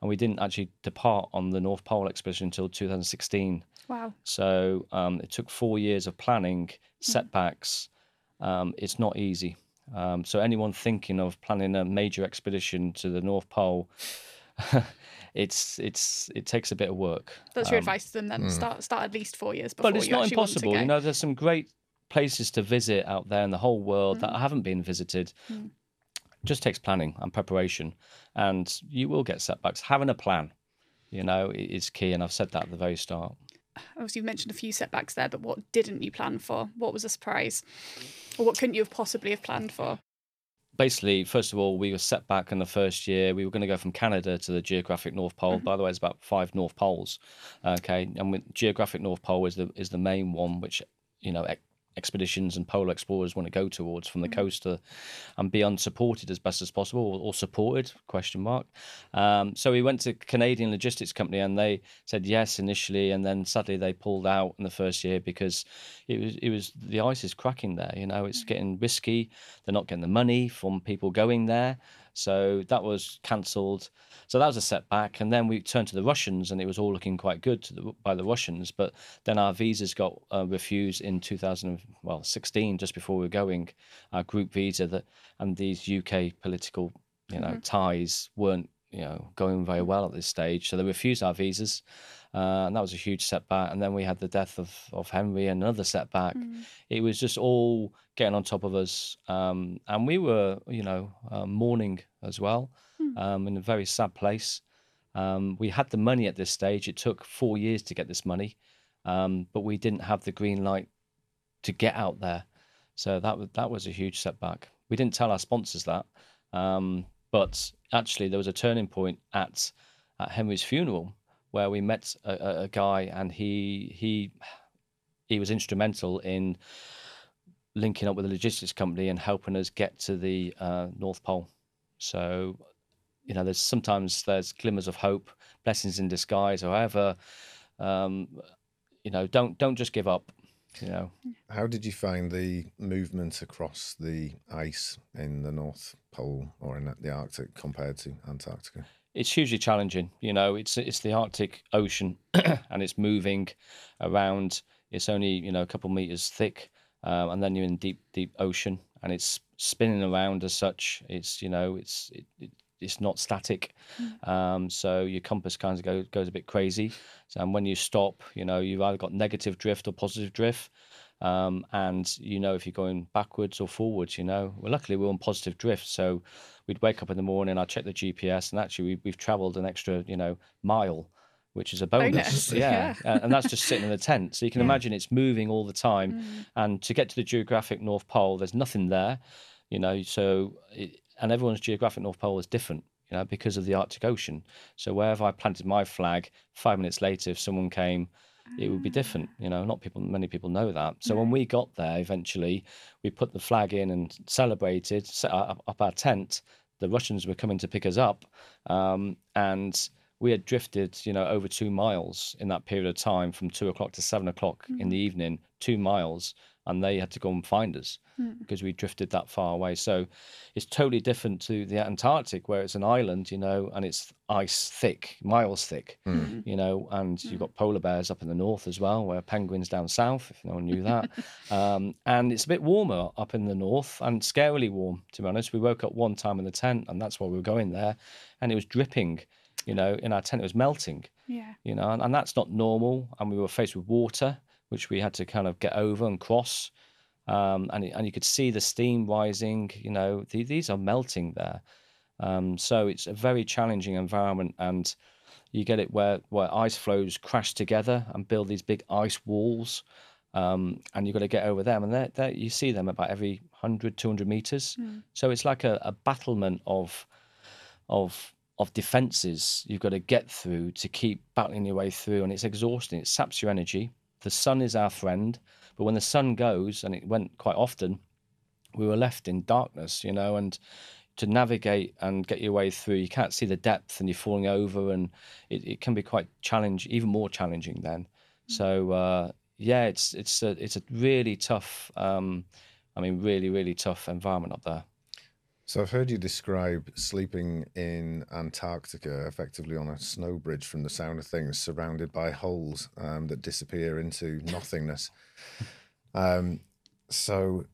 and we didn't actually depart on the North Pole expedition until 2016. Wow. So um, it took four years of planning, setbacks. Um, it's not easy. Um, so anyone thinking of planning a major expedition to the North Pole, it's it's it takes a bit of work. That's your advice to them then. Start start at least four years before Um, But it's you not actually want to impossible. You know, there's some great places to visit out there in the whole world Mm. that haven't been visited. Just takes planning and preparation, and you will get setbacks. Having a plan, you know, is key. And I've said that at the very start. Obviously, you've mentioned a few setbacks there, but what didn't you plan for? What was a surprise? Or what couldn't you have possibly have planned for? basically, first of all, we were set back in the first year. We were going to go from Canada to the geographic North Pole. Mm-hmm. By the way, it's about five North Poles. Okay, and with geographic North Pole is the is the main one, which you know expeditions and polar explorers want to go towards from the coast to and be unsupported as best as possible or, or supported question mark. Um, so we went to canadian logistics company and they said yes initially and then sadly they pulled out in the first year because it was it was the ice is cracking there you know it's getting risky. They're not getting the money from people going there so that was cancelled. So that was a setback. And then we turned to the russians and it was all looking quite good to the, by the russians. But then our visas got uh, refused in 2016 just before we were going. Our group visa that and these uk political you know ties weren't you know going very well at this stage. So they refused our visas. Uh, and that was a huge setback. And then we had the death of, of henry another setback. It was just all getting on top of us. Um, and we were you know uh, mourning as well um, in a very sad place. Um, we had the money at this stage. It took four years to get this money um, but we didn't have the green light to get out there. So that was that was a huge setback. We didn't tell our sponsors that um, but actually there was a turning point at at henry's funeral where we met a, a, a guy and he he he was instrumental in linking up with a logistics company and helping us get to the uh, North Pole. So, you know, there's sometimes there's glimmers of hope, blessings in disguise. However, um, you know, don't don't just give up. You know, How did you find the movement across the ice in the North Pole or in the Arctic compared to Antarctica? it's hugely challenging. You know, it's it's the Arctic Ocean and it's moving around. It's only you know a couple meters thick, um, and then you're in deep deep ocean and it's spinning around as such. It's you know it's it, it, it's not static, um, so your compass kind of go, goes a bit crazy. So and when you stop, you know you've either got negative drift or positive drift. Um, and you know if you're going backwards or forwards, you know. Well, luckily we're on positive drift, so we'd wake up in the morning, I'd check the GPS, and actually we, we've travelled an extra, you know, mile, which is a bonus. Bonus, Yeah, uh, and that's just sitting in the tent. So you can Yeah. imagine it's moving all the time, Mm. and to get to the geographic North Pole, there's nothing there, you know. So it, and everyone's geographic North Pole is different, you know, because of the Arctic Ocean. So wherever I planted my flag, five minutes later, if someone came it would be different. You know, not people, many people know that. So when we got there, eventually, we put the flag in and celebrated, set up, up our tent. The Russians were coming to pick us up, um, and we had drifted, you know, over two miles in that period of time, from two o'clock to seven o'clock in the mm. evening, two miles, and they had to go and find us hmm. because we drifted that far away. So it's totally different to the Antarctic, where it's an island, you know, and it's ice thick, miles thick, hmm. Hmm. you know, and you've got polar bears up in the north as well, where penguins down south, if no one knew that. um, and it's a bit warmer up in the north and scarily warm, to be honest. We woke up one time in the tent, and that's why we were going there, and it was dripping, you know, in our tent, it was melting Yeah. you know, and, and that's not normal. And we were faced with water, which we had to kind of get over and cross. Um, and, and you could see the steam rising, you know, the, these are melting there. Um, so it's a very challenging environment. And you get it where, where ice floes crash together and build these big ice walls. Um, and you've got to get over them. And they're, they're, you see them about every 100, 200 meters. So it's like a, a battlement of of of defenses you've got to get through to keep battling your way through and it's exhausting. It saps your energy. The sun is our friend but when the sun goes and it went quite often we were left in darkness you know and to navigate and get your way through you can't see the depth and you're falling over and it, it can be quite challenging even more challenging then. So uh, yeah it's it's a it's a really tough um, i mean really really tough environment up there So I've heard you describe sleeping in Antarctica effectively on a snow bridge from the sound of things, surrounded by holes um, that disappear into nothingness. um, so,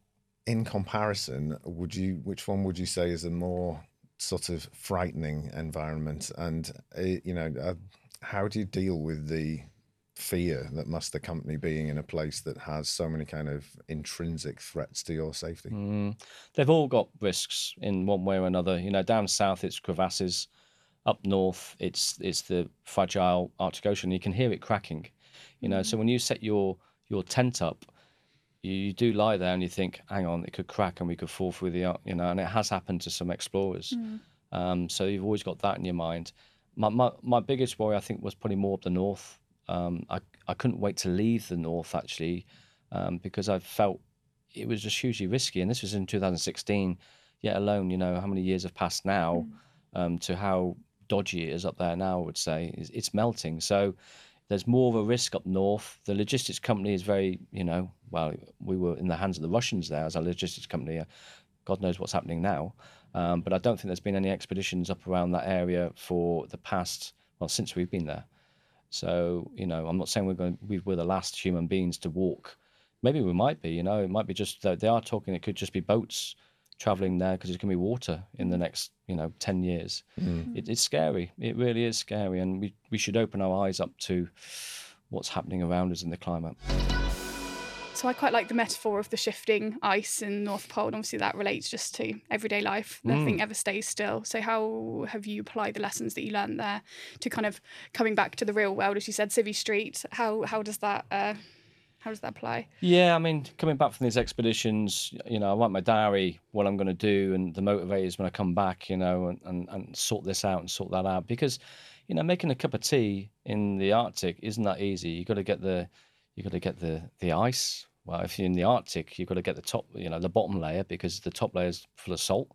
in comparison, would you which one would you say is a more sort of frightening environment? And uh, you know, uh, how do you deal with the fear that must accompany being in a place that has so many kind of intrinsic threats to your safety? Mm. They've all got risks in one way or another. You know, down south it's crevasses, up north it's it's the fragile Arctic Ocean. You can hear it cracking. You know, so when you set your your tent up, you, you do lie there and you think, hang on, it could crack and we could fall through the you know, and it has happened to some explorers. Um, so you've always got that in your mind. My, my my biggest worry I think was probably more up the north. Um, I I couldn't wait to leave the north actually um, because I felt it was just hugely risky, and this was in 2016. Yet alone, you know how many years have passed now um, to how dodgy it is up there now. I would say it's, it's melting. So there's more of a risk up north. The logistics company is very, you know, well, we were in the hands of the Russians there as a logistics company. God knows what's happening now. Um, but I don't think there's been any expeditions up around that area for the past, well, since we've been there. So, you know, I'm not saying we're going, we we're the last human beings to walk. Maybe we might be, you know, it might be just that they are talking, it could just be boats traveling there because it's going to be water in the mm. next, you know, 10 years. Mm. It, it's scary. It really is scary. And we, we should open our eyes up to what's happening around us in the climate. So I quite like the metaphor of the shifting ice in North Pole. And obviously, that relates just to everyday life. Nothing ever stays still. So how have you applied the lessons that you learned there to kind of coming back to the real world, as you said, Civvy Street? How how does that uh, how does that apply? Yeah, I mean, coming back from these expeditions, you know, I write my diary, what I'm going to do, and the motivators when I come back, you know, and, and, and sort this out and sort that out. Because, you know, making a cup of tea in the Arctic isn't that easy. You got to get the, you got to get the the ice. Well, if you're in the Arctic, you've got to get the top, you know, the bottom layer because the top layer is full of salt.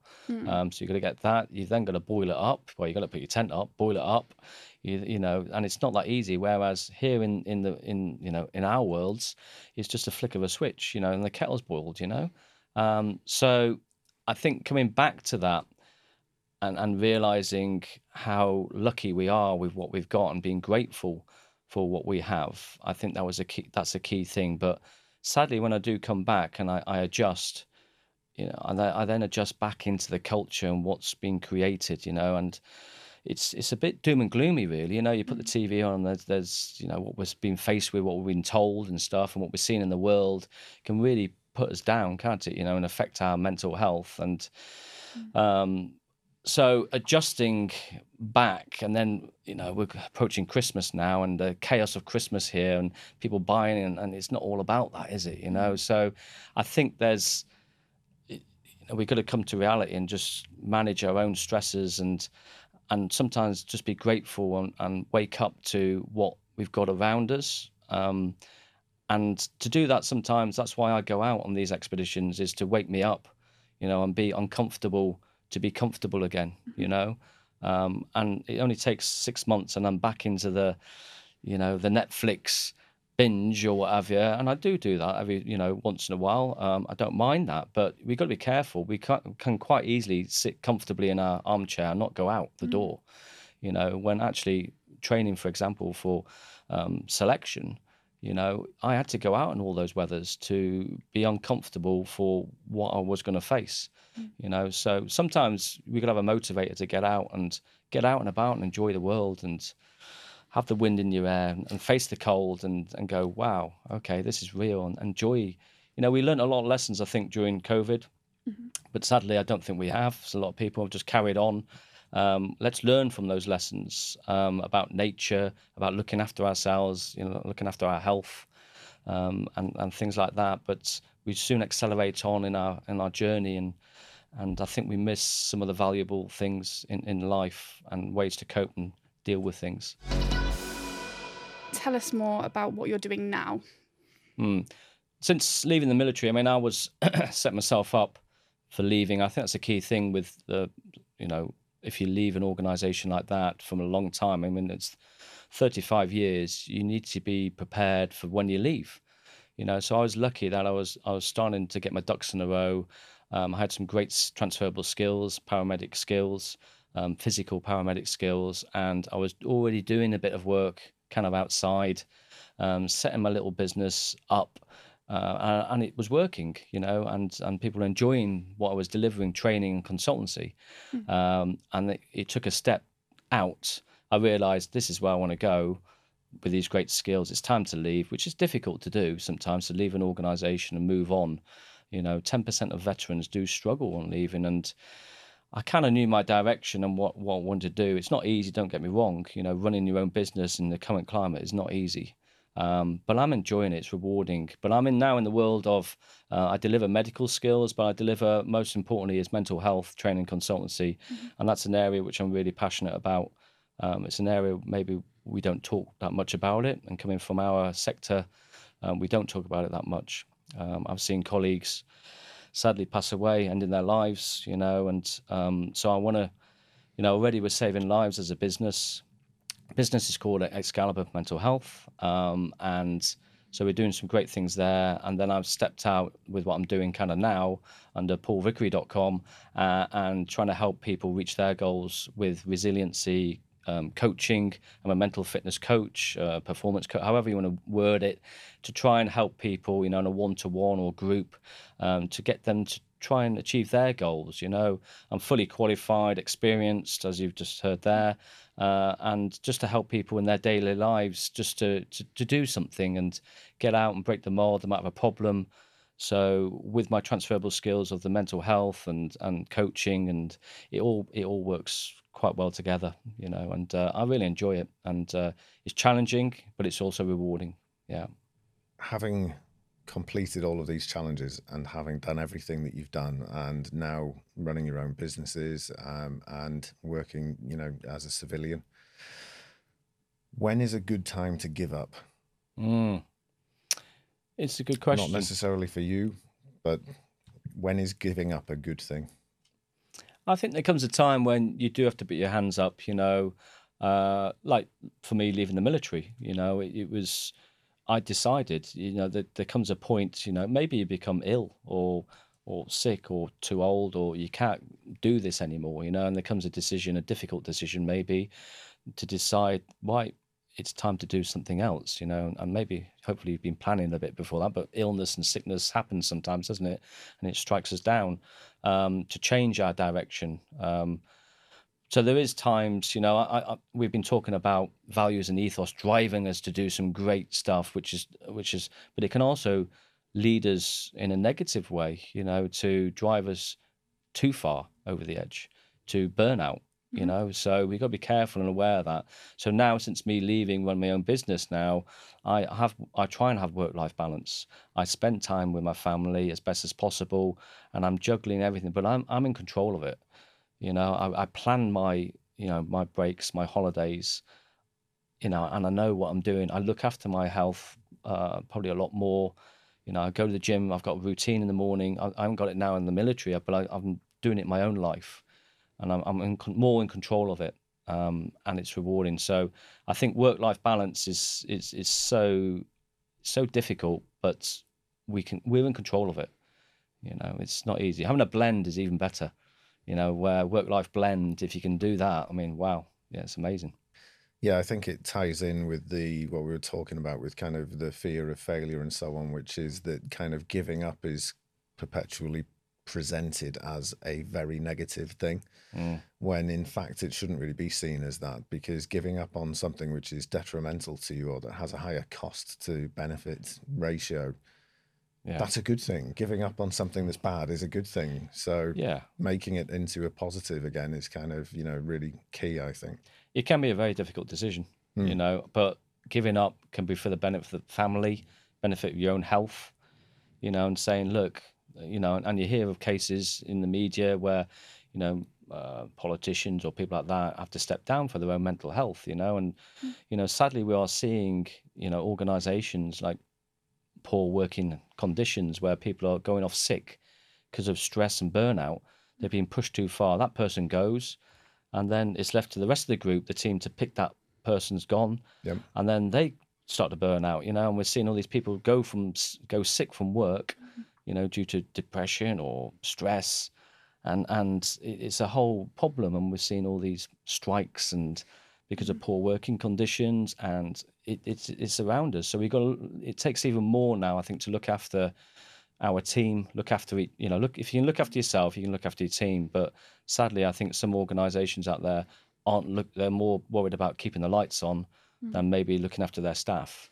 Um, so you've got to get that. You've then got to boil it up. Well, you've got to put your tent up, boil it up. You, you know, and it's not that easy. Whereas here in in the in you know in our worlds, it's just a flick of a switch. You know, and the kettle's boiled. You know, um, so I think coming back to that and and realizing how lucky we are with what we've got and being grateful for what we have. I think that was a key. That's a key thing. But sadly, when I do come back and I, I adjust, you know, and I, I then adjust back into the culture and what's been created, you know, and it's it's a bit doom and gloomy, really. You know, you put the TV on, there's, there's you know what we're being faced with, what we've been told and stuff, and what we're seeing in the world can really put us down, can't it? You know, and affect our mental health and. Um, so adjusting back and then you know we're approaching christmas now and the chaos of christmas here and people buying and, and it's not all about that is it you know? So i think there's you know, we've got to come to reality and just manage our own stresses and and sometimes just be grateful and, and wake up to what we've got around us. Um, and to do that sometimes that's why i go out on these expeditions is to wake me up you know and be uncomfortable to be comfortable again you know? Um, and it only takes six months and i'm back into the you know the netflix binge or whatever and i do do that every you know once in a while. Um, i don't mind that but we've got to be careful. We can, can quite easily sit comfortably in our armchair and not go out the door. You know when actually training for example for um, selection you know i had to go out in all those weathers to be uncomfortable for what i was going to face you know? So sometimes we could have a motivator to get out and get out and about and enjoy the world and have the wind in your hair and, face the cold and, and go wow okay this is real and enjoy. You know we learned a lot of lessons i think during covid. But sadly i don't think we have. So a lot of people have just carried on. Um, let's learn from those lessons um, about nature about looking after ourselves you know looking after our health um, and, and things like that. But we soon accelerate on in our in our journey and and I think we miss some of the valuable things in, in life and ways to cope and deal with things. Tell us more about what you're doing now. Hmm. Since leaving the military, I mean, I was set myself up for leaving. I think that's a key thing with the, you know, if you leave an organisation like that from a long time. I mean, it's 35 years. You need to be prepared for when you leave. You know, so I was lucky that I was I was starting to get my ducks in a row. Um, I had some great transferable skills, paramedic skills, um, physical paramedic skills, and I was already doing a bit of work kind of outside, um, setting my little business up. Uh, and it was working, you know, and, and people were enjoying what I was delivering, training and consultancy. Mm-hmm. Um, and it, it, took a step out. I realized this is where I want to go with these great skills. It's time to leave, which is difficult to do sometimes to leave an organization and move on. You know, 10% of veterans do struggle on leaving. And I kind of knew my direction and what, what I wanted to do. It's not easy, don't get me wrong. You know, running your own business in the current climate is not easy. Um, but I'm enjoying it. It's rewarding. But I'm in now in the world of uh, I deliver medical skills, but I deliver most importantly is mental health training consultancy, mm-hmm. and that's an area which I'm really passionate about. Um, it's an area maybe we don't talk that much about it, and coming from our sector, um, we don't talk about it that much. Um, I've seen colleagues sadly pass away, ending their lives, you know, and um, so I want to, you know, already we're saving lives as a business. Business is called Excalibur Mental Health, um, and so we're doing some great things there. And then I've stepped out with what I'm doing kind of now under paulvicary.com uh, and trying to help people reach their goals with resiliency, um, coaching. I'm a mental fitness coach, uh, performance coach, however you want to word it, to try and help people, you know, in a one-to-one or group, um, to get them to try and achieve their goals. You know, I'm fully qualified, experienced, as you've just heard there, uh, and just to help people in their daily lives, just to, to to do something and get out and break the mold. They might have a problem. So with my transferable skills of the mental health and and coaching and it all it all works quite well together, you know, and uh, I really enjoy it. And uh, it's challenging, but it's also rewarding. Yeah. Having completed all of these challenges and having done everything that you've done, and now running your own businesses um, and working, you know, as a civilian, when is a good time to give up? Mm. It's a good question. Not necessarily for you, but when is giving up a good thing? I think there comes a time when you do have to put your hands up, you know, uh, like for me leaving the military, you know, it, it was, I decided, you know, that there comes a point, you know, maybe you become ill or, or sick or too old or you can't do this anymore, you know, and there comes a decision, a difficult decision maybe to decide, why it's time to do something else, you know, and maybe hopefully you've been planning a bit before that, but illness and sickness happens sometimes, doesn't it? And it strikes us down um, to change our direction. Um, so there is times, you know, I, I, we've been talking about values and ethos driving us to do some great stuff, which is, which is, but it can also lead us in a negative way, you know, to drive us too far over the edge, to burnout you mm-hmm. know so we've got to be careful and aware of that. So now since me leaving run my own business now i have i try and have work life balance. I spend time with my family as best as possible and i'm juggling everything but i'm i'm in control of it. You know i, I plan my you know my breaks my holidays you know and i know what i'm doing. I look after my health uh, probably a lot more. You know i go to the gym i've got a routine in the morning. I, I haven't got it now in the military but I, i'm doing it in my own life and I'm, I'm in, more in control of it, um, and it's rewarding. So I think work-life balance is is is so so difficult, but we can we're in control of it. You know, it's not easy. Having a blend is even better. You know, where work-life blend, if you can do that, I mean, wow, yeah, it's amazing. Yeah, I think it ties in with the what we were talking about with kind of the fear of failure and so on, which is that kind of giving up is perpetually presented as a very negative thing mm. when in fact it shouldn't really be seen as that because giving up on something which is detrimental to you or that has a higher cost to benefit ratio yeah. that's a good thing giving up on something that's bad is a good thing so yeah making it into a positive again is kind of you know really key i think it can be a very difficult decision mm. you know but giving up can be for the benefit of the family benefit of your own health you know and saying look you know, and, and you hear of cases in the media where, you know, uh, politicians or people like that have to step down for their own mental health, you know, and mm. you know, sadly, we are seeing, you know, organisations like poor working conditions where people are going off sick because of stress and burnout. They're being pushed too far. That person goes, and then it's left to the rest of the group, the team, to pick that person's gone, yep. and then they start to burn out, you know. And we're seeing all these people go from go sick from work, you know, due to depression or stress, and and it's a whole problem. And we're seeing all these strikes and because of mm. poor working conditions, and it, it's it's around us. So we've got it takes even more now, I think, to look after our team, look after it, you know, look if you can look after yourself, you can look after your team. But sadly, I think some organisations out there aren't look. They're more worried about keeping the lights on mm. than maybe looking after their staff.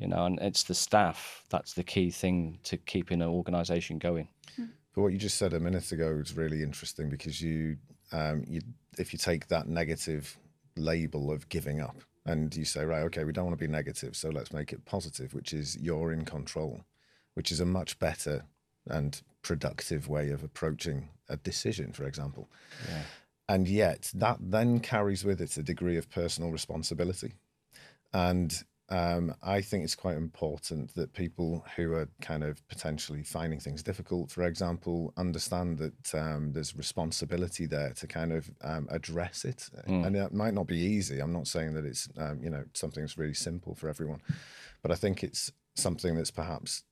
You know, and it's the staff that's the key thing to keeping an organisation going. Mm. But what you just said a minute ago is really interesting because you, um, you, if you take that negative label of giving up and you say, right, okay, we don't want to be negative, so let's make it positive, which is you're in control which is a much better and productive way of approaching a decision, for example. Yeah. And yet, that then carries with it a degree of personal responsibility. And um, I think it's quite important that people who are kind of potentially finding things difficult, for example, understand that um, there's responsibility there to kind of um, address it. Mm. And it might not be easy. I'm not saying that it's um, you know something that's really simple for everyone, but I think it's something that's perhaps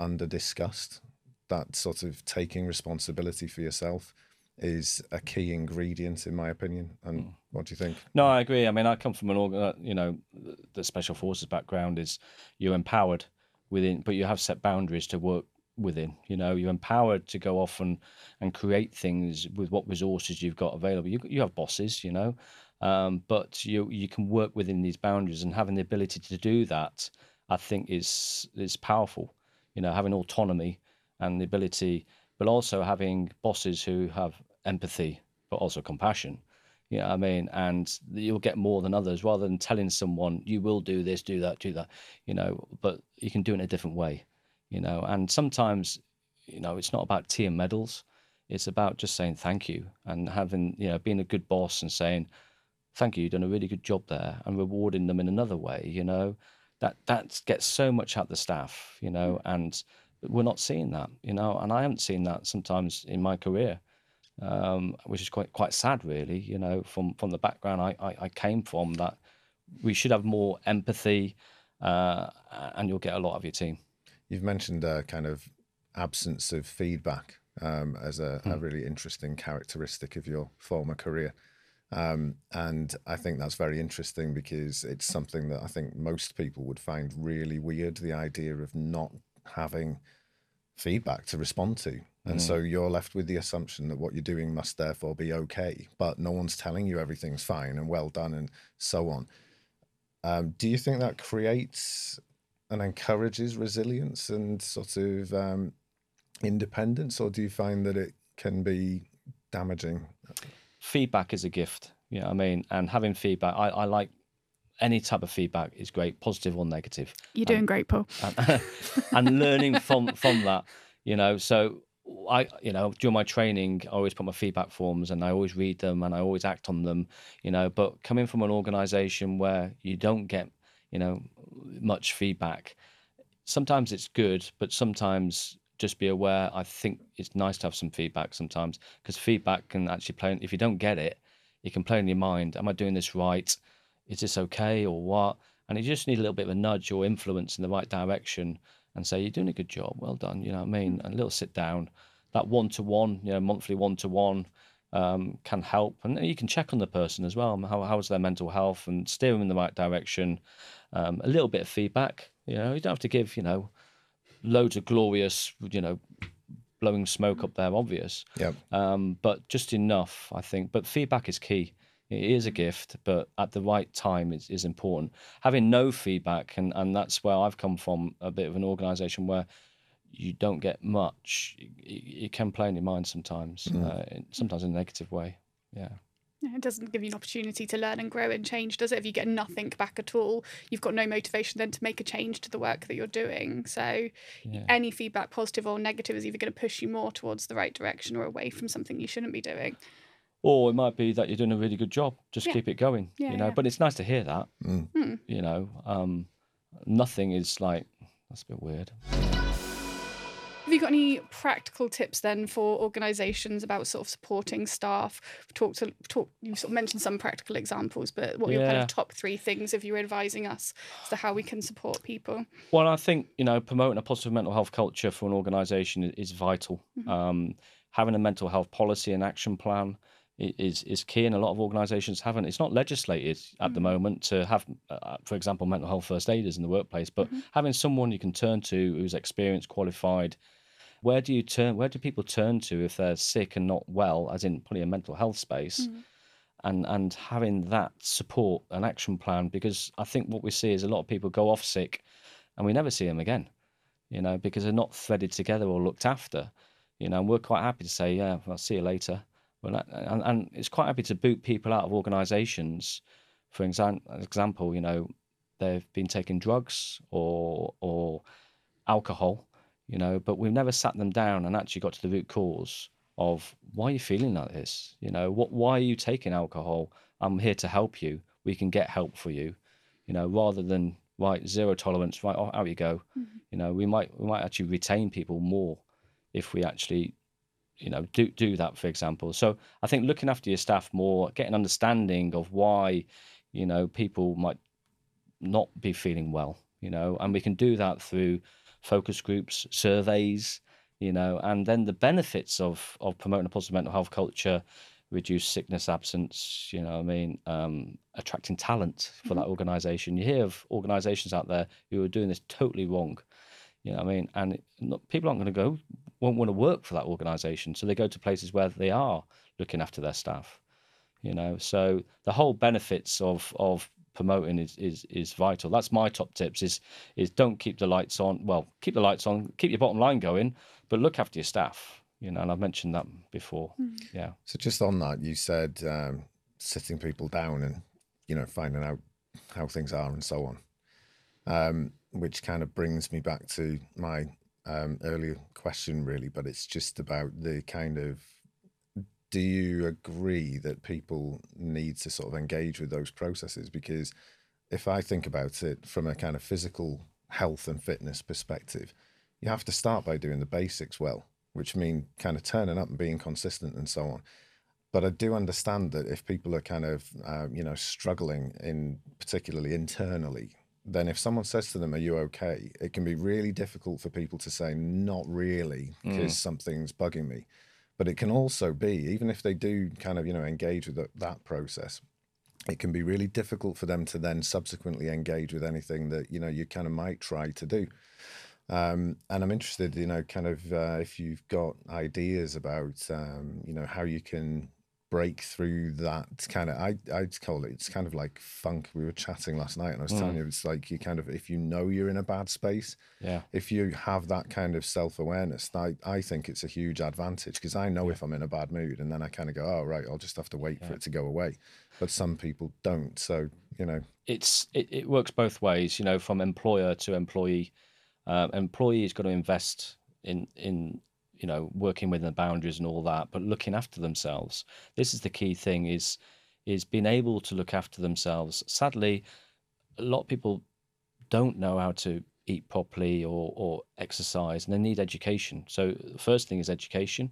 under discussed. That sort of taking responsibility for yourself is a key ingredient, in my opinion. And mm. what do you think? No, I agree. I mean, I come from an organ, you know, the special forces background is you're empowered within, but you have set boundaries to work within. You know, you're empowered to go off and and create things with what resources you've got available. You you have bosses, you know, um, but you you can work within these boundaries and having the ability to do that. I think is is powerful you know, having autonomy and the ability, but also having bosses who have empathy, but also compassion. You know I mean? And you'll get more than others rather than telling someone, you will do this, do that, do that, you know, but you can do it in a different way, you know. And sometimes, you know, it's not about tea and medals. It's about just saying thank you and having, you know, being a good boss and saying, thank you, you've done a really good job there and rewarding them in another way, you know that that gets so much out the staff, you know, mm. and we're not seeing that, you know, and I haven't seen that sometimes in my career, um, which is quite quite sad, really, you know, from from the background I, I, I came from. That we should have more empathy, uh, and you'll get a lot of your team. You've mentioned a kind of absence of feedback um, as a, a, hmm. really interesting characteristic of your former career. Um, and I think that's very interesting because it's something that I think most people would find really weird the idea of not having feedback to respond to. And mm. so you're left with the assumption that what you're doing must therefore be okay, but no one's telling you everything's fine and well done and so on. Um, do you think that creates and encourages resilience and sort of um, independence, or do you find that it can be damaging? feedback is a gift. You know what I mean? And having feedback, I, I like any type of feedback is great, positive or negative. You're doing and, great, Paul. And, and learning from from that, you know. So I, you know, during my training, I always put my feedback forms and I always read them and I always act on them, you know. But coming from an organisation where you don't get, you know, much feedback, sometimes it's good, but sometimes just be aware. I think it's nice to have some feedback sometimes because feedback can actually play. If you don't get it, it can play in your mind. Am I doing this right? Is this okay or what? And you just need a little bit of a nudge or influence in the right direction and say, You're doing a good job. Well done. You know what I mean? And A little sit down. That one to one, you know, monthly one to one can help. And you can check on the person as well. How, how's their mental health and steer them in the right direction. Um, a little bit of feedback. You know, you don't have to give, you know, loads of glorious, you know, blowing smoke up there, obvious. Yeah. Um, but just enough, I think. But feedback is key. It is a gift, but at the right time is, is important. Having no feedback, and, and that's where I've come from a bit of an organization where you don't get much. It, can play in your mind sometimes, mm. uh, sometimes in a negative way. Yeah. It doesn't give you an opportunity to learn and grow and change, does it? If you get nothing back at all, you've got no motivation then to make a change to the work that you're doing. So, yeah. any feedback, positive or negative, is either going to push you more towards the right direction or away from something you shouldn't be doing. Or it might be that you're doing a really good job. Just yeah. keep it going, yeah, you know. But it's nice to hear that. Mm. Mm. You know, um, nothing is like that's a bit weird. Have you got any practical tips then for organisations about sort of supporting staff? We've talked to talk. You sort of mentioned some practical examples, but what are your kind of top three things if you were advising us as to how we can support people? Well, I think you know promoting a positive mental health culture for an organisation is vital. Um, having a mental health policy and action plan i- is is key, and a lot of organisations haven't. It's not legislated at the mm-hmm. moment to have, uh, uh, for example, mental health first aiders in the workplace, but mm-hmm. having someone you can turn to who's experienced, qualified. Where do you turn? Where do people turn to if they're sick and not well, as in probably a mental health space? Mm-hmm. and and having that support and action plan because I think what we see is a lot of people go off sick and we never see them again, you know, because they're not threaded together or looked after, you know. And we're quite happy to say, yeah, I'll see you later. Well, and, and it's quite happy to boot people out of organisations. For exam- example, you know, they've been taking drugs or or alcohol, you know, but we've never sat them down and actually got to the root cause of why are you feeling like this? You know, what why are you taking alcohol? I'm here to help you. We can get help for you. You know, rather than right zero tolerance, right oh, out you go. Mm-hmm. You know, we might we might actually retain people more if we actually you know do do that for example. So i think looking after your staff more getting understanding of why you know people might not be feeling well you know and we can do that through focus groups surveys you know and then the benefits of of promoting a positive mental health culture reduce sickness absence you know i mean? Um, attracting talent for that organization. You hear of organizations out there who are doing this totally wrong you know i mean? And it- not, people aren't going to go won't want to work for that organization so they go to places where they are looking after their staff you know? So the whole benefits of of promoting is is is vital. That's my top tips is is don't keep the lights on well keep the lights on keep your bottom line going but look after your staff you know and i've mentioned that before. Yeah. So just on that, you said um, sitting people down and you know finding out how things are and so on, um, which kind of brings me back to my um, earlier question, really. But it's just about the kind of do you agree that people need to sort of engage with those processes? Because if I think about it from a kind of physical health and fitness perspective, you have to start by doing the basics well, which mean kind of turning up and being consistent and so on. But I do understand that if people are kind of, uh, you know, struggling in particularly internally, then if someone says to them, "Are you okay?" it can be really difficult for people to say, "Not really," because something's bugging me. But it can also be, even if they do kind of, you know, engage with that, that process, it can be really difficult for them to then subsequently engage with anything that you know you kind of might try to do. Um, and I'm interested, you know, kind of uh, if you've got ideas about, um, you know, how you can break through that kind of. I I'd call it. It's kind of like funk. We were chatting last night, and I was telling you, it's like you kind of if you know you're in a bad space, yeah if you have that kind of self awareness, I, I think it's a huge advantage because I know if I'm in a bad mood and then I kind of go, oh, right, I'll just have to wait for it to go away. But some people don't. So, you know, it's it, it works both ways you know from employer to employee uh, employees got to invest in in you know working within the boundaries and all that but looking after themselves. This is the key thing is is being able to look after themselves. Sadly a lot of people don't know how to eat properly or or exercise and they need education. So the first thing is education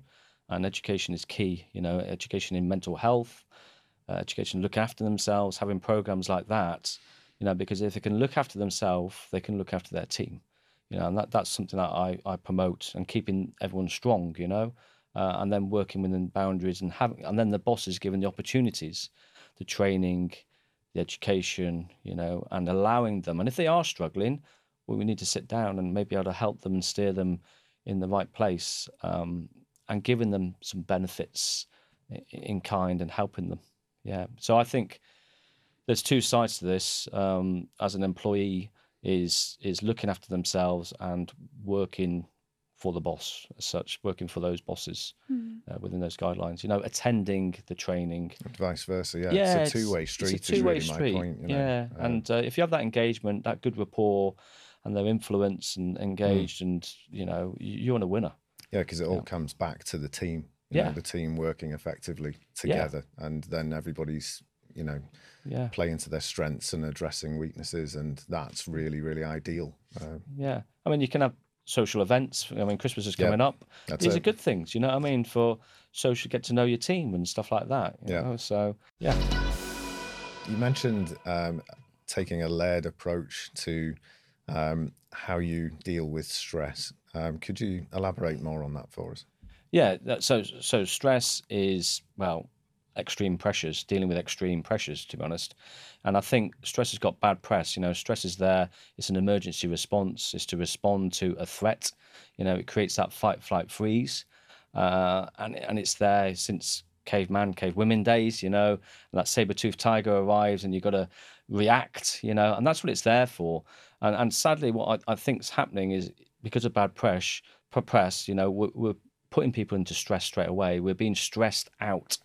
and education is key you know education in mental health uh, education look after themselves having programs like that you know because if they can look after themselves they can look after their team you know and that, that's something that I, I promote and keeping everyone strong you know uh, and then working within boundaries and having and then the boss is given the opportunities the training the education you know and allowing them and if they are struggling well, we need to sit down and maybe able to help them and steer them in the right place um, and giving them some benefits in kind and helping them yeah so i think there's two sides to this. Um, as an employee, is is looking after themselves and working for the boss as such, working for those bosses uh, within those guidelines. You know, attending the training. vice versa. Yeah. Yeah, it's a two way street, It's a two-way is really street. my point. You know? yeah, Uh, and uh, if you have that engagement, that good rapport, and their influence and engaged, and you know, you're on a winner. Yeah, because it all comes back to the team. You Yeah. know, the team working effectively together, and then everybody's you know Yeah. playing to their strengths and addressing weaknesses, and that's really really ideal. Uh, Yeah, I mean, you can have social events. I mean, Christmas is Yeah, coming up. that's These it. are good things, you know what I mean? For social, get to know your team and stuff like that. you Yeah. know? So yeah. You mentioned um, taking a layered approach to um, how you deal with stress. Um, could you elaborate more on that for us? Yeah, that, so so stress is well extreme pressures, dealing with extreme pressures, to be honest. And I think stress has got bad press. You know, stress is there. It's an emergency response. It's to respond to a threat. You know, it creates that fight, flight, freeze, uh, and and it's there since caveman, cave women days. You know, and that saber toothed tiger arrives, and you've got to react. You know, and that's what it's there for. And and sadly, what I, I think is happening is because of bad press, press. You know, we're, we're putting people into stress straight away. We're being stressed out,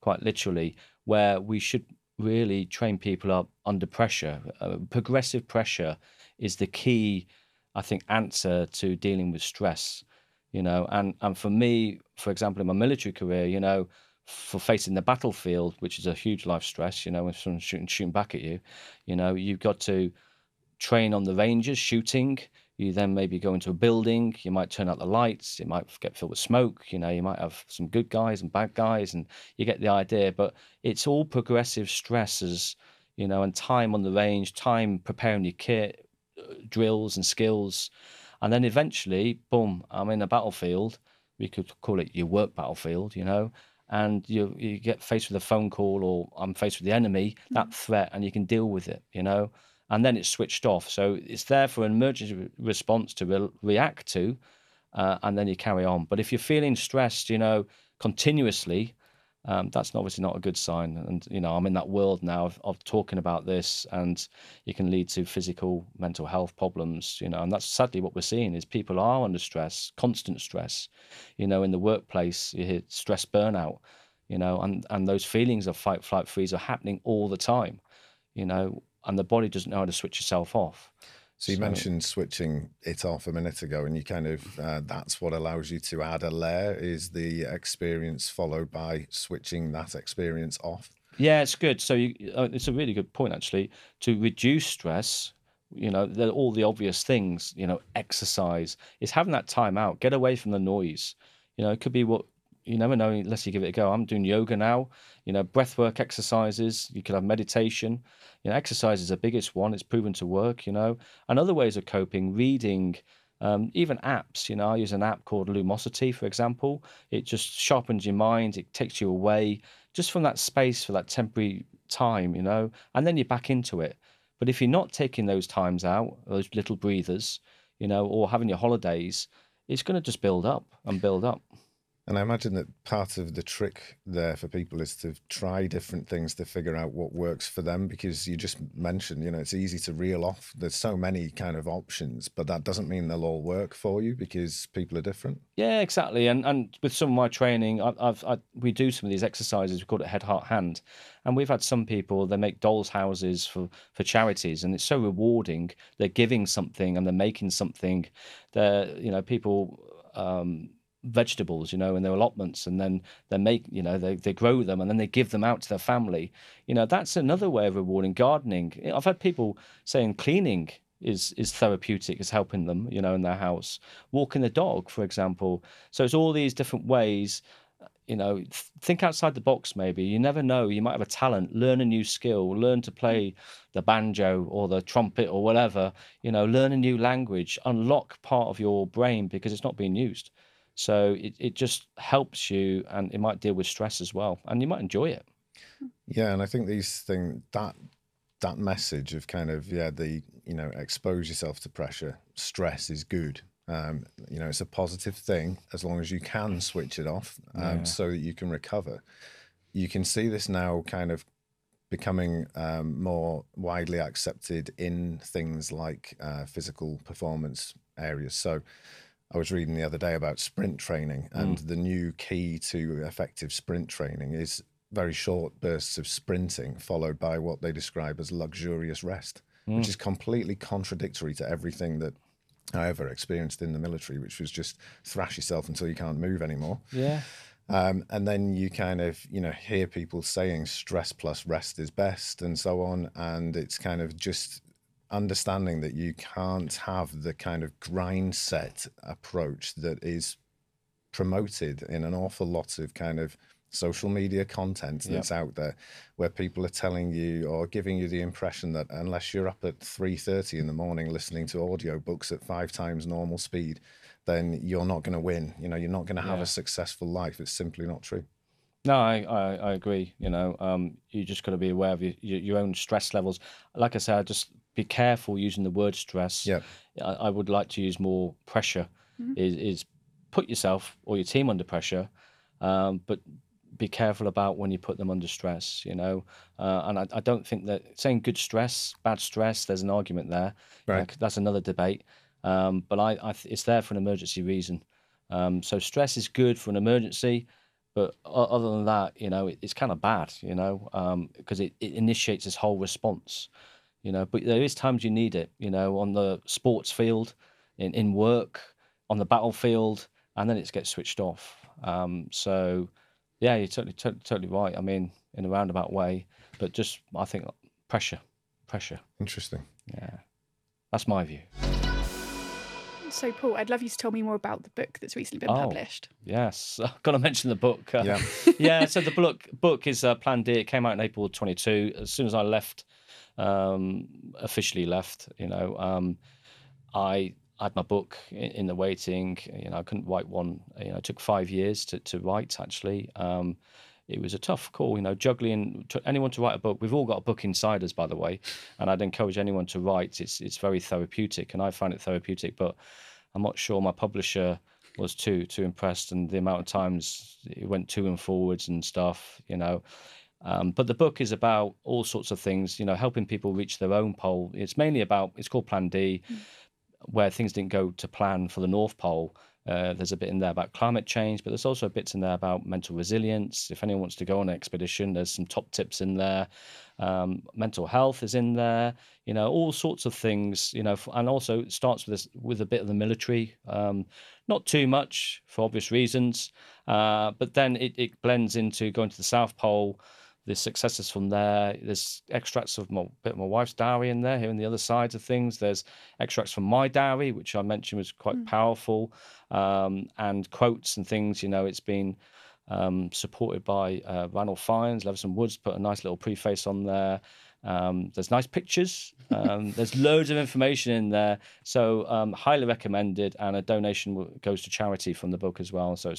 quite literally, where we should really train people up under pressure. Uh, progressive pressure is the key, I think, answer to dealing with stress. You know, and and for me, for example, in my military career, you know, for facing the battlefield, which is a huge life stress, you know, when someone's shooting shooting back at you, you know, you've got to train on the ranges shooting you then maybe go into a building you might turn out the lights it might get filled with smoke you know you might have some good guys and bad guys and you get the idea but it's all progressive stresses you know and time on the range time preparing your kit uh, drills and skills and then eventually boom i'm in a battlefield. We could call it your work battlefield you know and you you get faced with a phone call or i'm faced with the enemy that threat and you can deal with it you know and then it's switched off. So it's there for an emergency response to re- react to, uh, and then you carry on. But if you're feeling stressed, you know, continuously, um, that's obviously not a good sign. And you know, I'm in that world now of, of talking about this, and it can lead to physical, mental health problems. You know, and that's sadly what we're seeing is people are under stress, constant stress. You know, in the workplace, you hear stress burnout. You know, and and those feelings of fight, flight, freeze are happening all the time. You know, and the body doesn't know how to switch itself off. So you So- mentioned switching it off a minute ago, and you kind of uh, that's what allows you to add a layer is the experience followed by switching that experience off. Yeah, it's good. So you, uh, it's a really good point actually to reduce stress. You know, all the obvious things. You know, exercise is having that time out, get away from the noise. You know, it could be what you never know unless you give it a go. I'm doing yoga now. You know, breath work exercises. You could have meditation. You know, exercise is the biggest one. It's proven to work. You know, and other ways of coping, reading. Um, even apps, you know, I use an app called Lumosity, for example. It just sharpens your mind. It takes you away just from that space for that temporary time, you know, and then you're back into it. But if you're not taking those times out, those little breathers, you know, or having your holidays, it's going to just build up and build up. And I imagine that part of the trick there for people is to try different things to figure out what works for them. Because you just mentioned, you know, it's easy to reel off. There's so many kind of options, but that doesn't mean they'll all work for you because people are different. Yeah, exactly. And and with some of my training, I've, I've I, we do some of these exercises. We call it head, heart, hand, and we've had some people they make dolls' houses for for charities, and it's so rewarding. They're giving something and they're making something. They're you know people. Um, vegetables you know in their allotments and then they make you know they, they grow them and then they give them out to their family. You know that's another way of rewarding gardening. I've had people saying cleaning is is therapeutic is helping them you know in their house. Walking the dog for example. So it's all these different ways. You know th- think outside the box maybe. You never know. You might have a talent. Learn a new skill. Learn to play the banjo or the trumpet or whatever. You know learn a new language. Unlock part of your brain because it's not being used so it, it just helps you and it might deal with stress as well and you might enjoy it Yeah, and I think these things that that message of kind of yeah the you know expose yourself to pressure, stress is good. Um, you know, it's a positive thing as long as you can switch it off, um, Yeah. so that you can recover. You can see this now kind of becoming um, more widely accepted in things like uh, physical performance areas. So. I was reading the other day about sprint training, and the new key to effective sprint training is very short bursts of sprinting, followed by what they describe as luxurious rest, which is completely contradictory to everything that I ever experienced in the military, which was just thrash yourself until you can't move anymore. yeah Um, and then you kind of, you know, hear people saying stress plus rest is best and so on. And it's kind of just understanding that you can't have the kind of grind set approach that is promoted in an awful lot of kind of social media content that's yep. out there where people are telling you or giving you the impression that unless you're up at 3.30 in the morning listening to audio books at five times normal speed then you're not going to win you know you're not going to have yeah. a successful life it's simply not true no, I, I, I agree. You know, um, you just got to be aware of your, your own stress levels. Like I said, just be careful using the word stress. Yeah. I, I would like to use more pressure. Mm-hmm. Is is put yourself or your team under pressure, um, but be careful about when you put them under stress. You know, uh, and I, I don't think that saying good stress, bad stress. There's an argument there. Right. that's another debate. Um, but I, I it's there for an emergency reason. Um, so stress is good for an emergency. But other than that, you know, it, it's kind of bad, you know, because um, it, it initiates this whole response, you know. But there is times you need it, you know, on the sports field, in, in work, on the battlefield, and then it gets switched off. Um, so, yeah, you're totally, totally, totally right. I mean, in a roundabout way, but just I think pressure, pressure. Interesting. Yeah, that's my view. So, Paul, I'd love you to tell me more about the book that's recently been oh, published. Yes, I've got to mention the book. Uh, yeah, yeah. So the book book is uh, Plan D. It came out in April 22. As soon as I left, um, officially left, you know, um, I had my book in, in, the waiting. You know, I couldn't write one. You know, it took five years to to write actually. Um, it was a tough call, you know, juggling to anyone to write a book. We've all got a book inside us, by the way, and I'd encourage anyone to write. It's it's very therapeutic, and I find it therapeutic. But I'm not sure my publisher was too too impressed, and the amount of times it went to and forwards and stuff, you know. Um, but the book is about all sorts of things, you know, helping people reach their own pole. It's mainly about it's called Plan D, mm. where things didn't go to plan for the North Pole uh, there's a bit in there about climate change, but there's also bits in there about mental resilience. If anyone wants to go on an expedition, there's some top tips in there. Um, mental health is in there. You know, all sorts of things. You know, and also it starts with this with a bit of the military. Um, not too much for obvious reasons, uh, but then it, it blends into going to the South Pole there's successes from there. There's extracts of my bit of my wife's diary in there, here on the other sides of things. There's extracts from my diary, which I mentioned was quite mm. powerful, um, and quotes and things. You know, it's been um, supported by uh, Ranulph Fiennes, Levison Woods put a nice little preface on there. Um, there's nice pictures. Um, there's loads of information in there. So um, highly recommended, and a donation goes to charity from the book as well. So,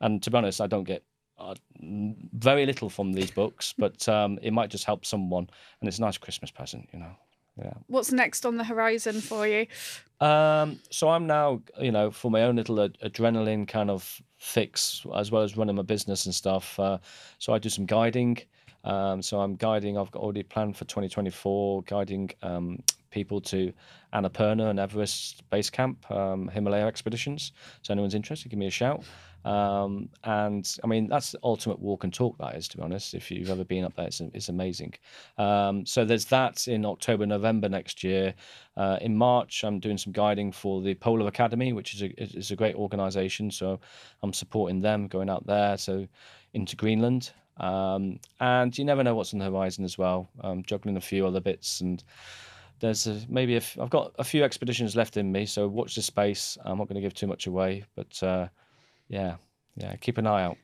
and to be honest, I don't get uh, very little from these books, but um, it might just help someone, and it's a nice Christmas present, you know. Yeah. What's next on the horizon for you? Um, so I'm now, you know, for my own little ad- adrenaline kind of fix, as well as running my business and stuff. Uh, so I do some guiding. Um, so I'm guiding. I've got already planned for 2024, guiding um, people to Annapurna and Everest Base Camp, um, Himalaya expeditions. So anyone's interested, give me a shout. Um, and I mean, that's the ultimate walk and talk, that is, to be honest. If you've ever been up there, it's, it's amazing. Um, so there's that in October, November next year. Uh, in March, I'm doing some guiding for the Polar Academy, which is a, is a great organization. So I'm supporting them going out there. So into Greenland. Um, and you never know what's on the horizon as well. Juggling a few other bits and there's a, maybe i I've got a few expeditions left in me, so watch the space. I'm not going to give too much away, but uh, yeah, yeah, keep an eye out.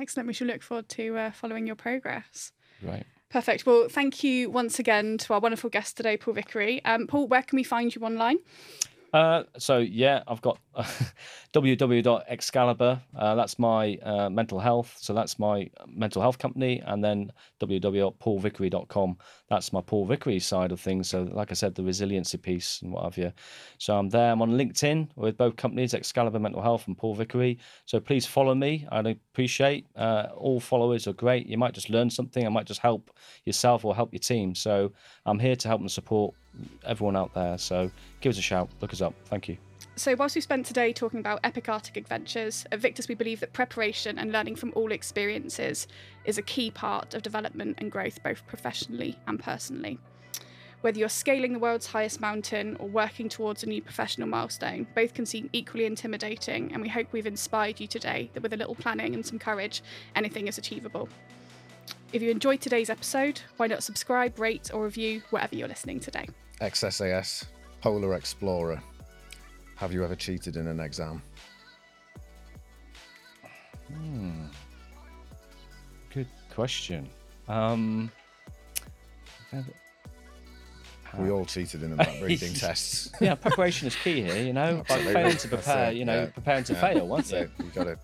Excellent. We shall look forward to uh, following your progress. Right. Perfect. Well, thank you once again to our wonderful guest today, Paul Vicary. Um, Paul, where can we find you online? Uh, so yeah, I've got www.excalibur. Uh, that's my uh, mental health. So that's my mental health company, and then www.paulvicary.com. That's my Paul Vicary side of things. So like I said, the resiliency piece and what have you. So I'm there. I'm on LinkedIn with both companies, Excalibur Mental Health and Paul Vicary. So please follow me. I'd appreciate. Uh, all followers are great. You might just learn something. I might just help yourself or help your team. So I'm here to help and support everyone out there. So give us a shout, look us up. Thank you. So, whilst we spent today talking about epic Arctic adventures, at VICTVS we believe that preparation and learning from all experiences is a key part of development and growth, both professionally and personally. Whether you're scaling the world's highest mountain or working towards a new professional milestone, both can seem equally intimidating, and we hope we've inspired you today that with a little planning and some courage, anything is achievable. If you enjoyed today's episode, why not subscribe, rate, or review wherever you're listening today? XSAS, Polar Explorer. Have you ever cheated in an exam? Hmm. Good question. Um, We all cheated in the map reading tests. yeah, preparation is key here. You know, like failing to prepare. You know, yeah. preparing to Yeah, fail, that's you? it. You got to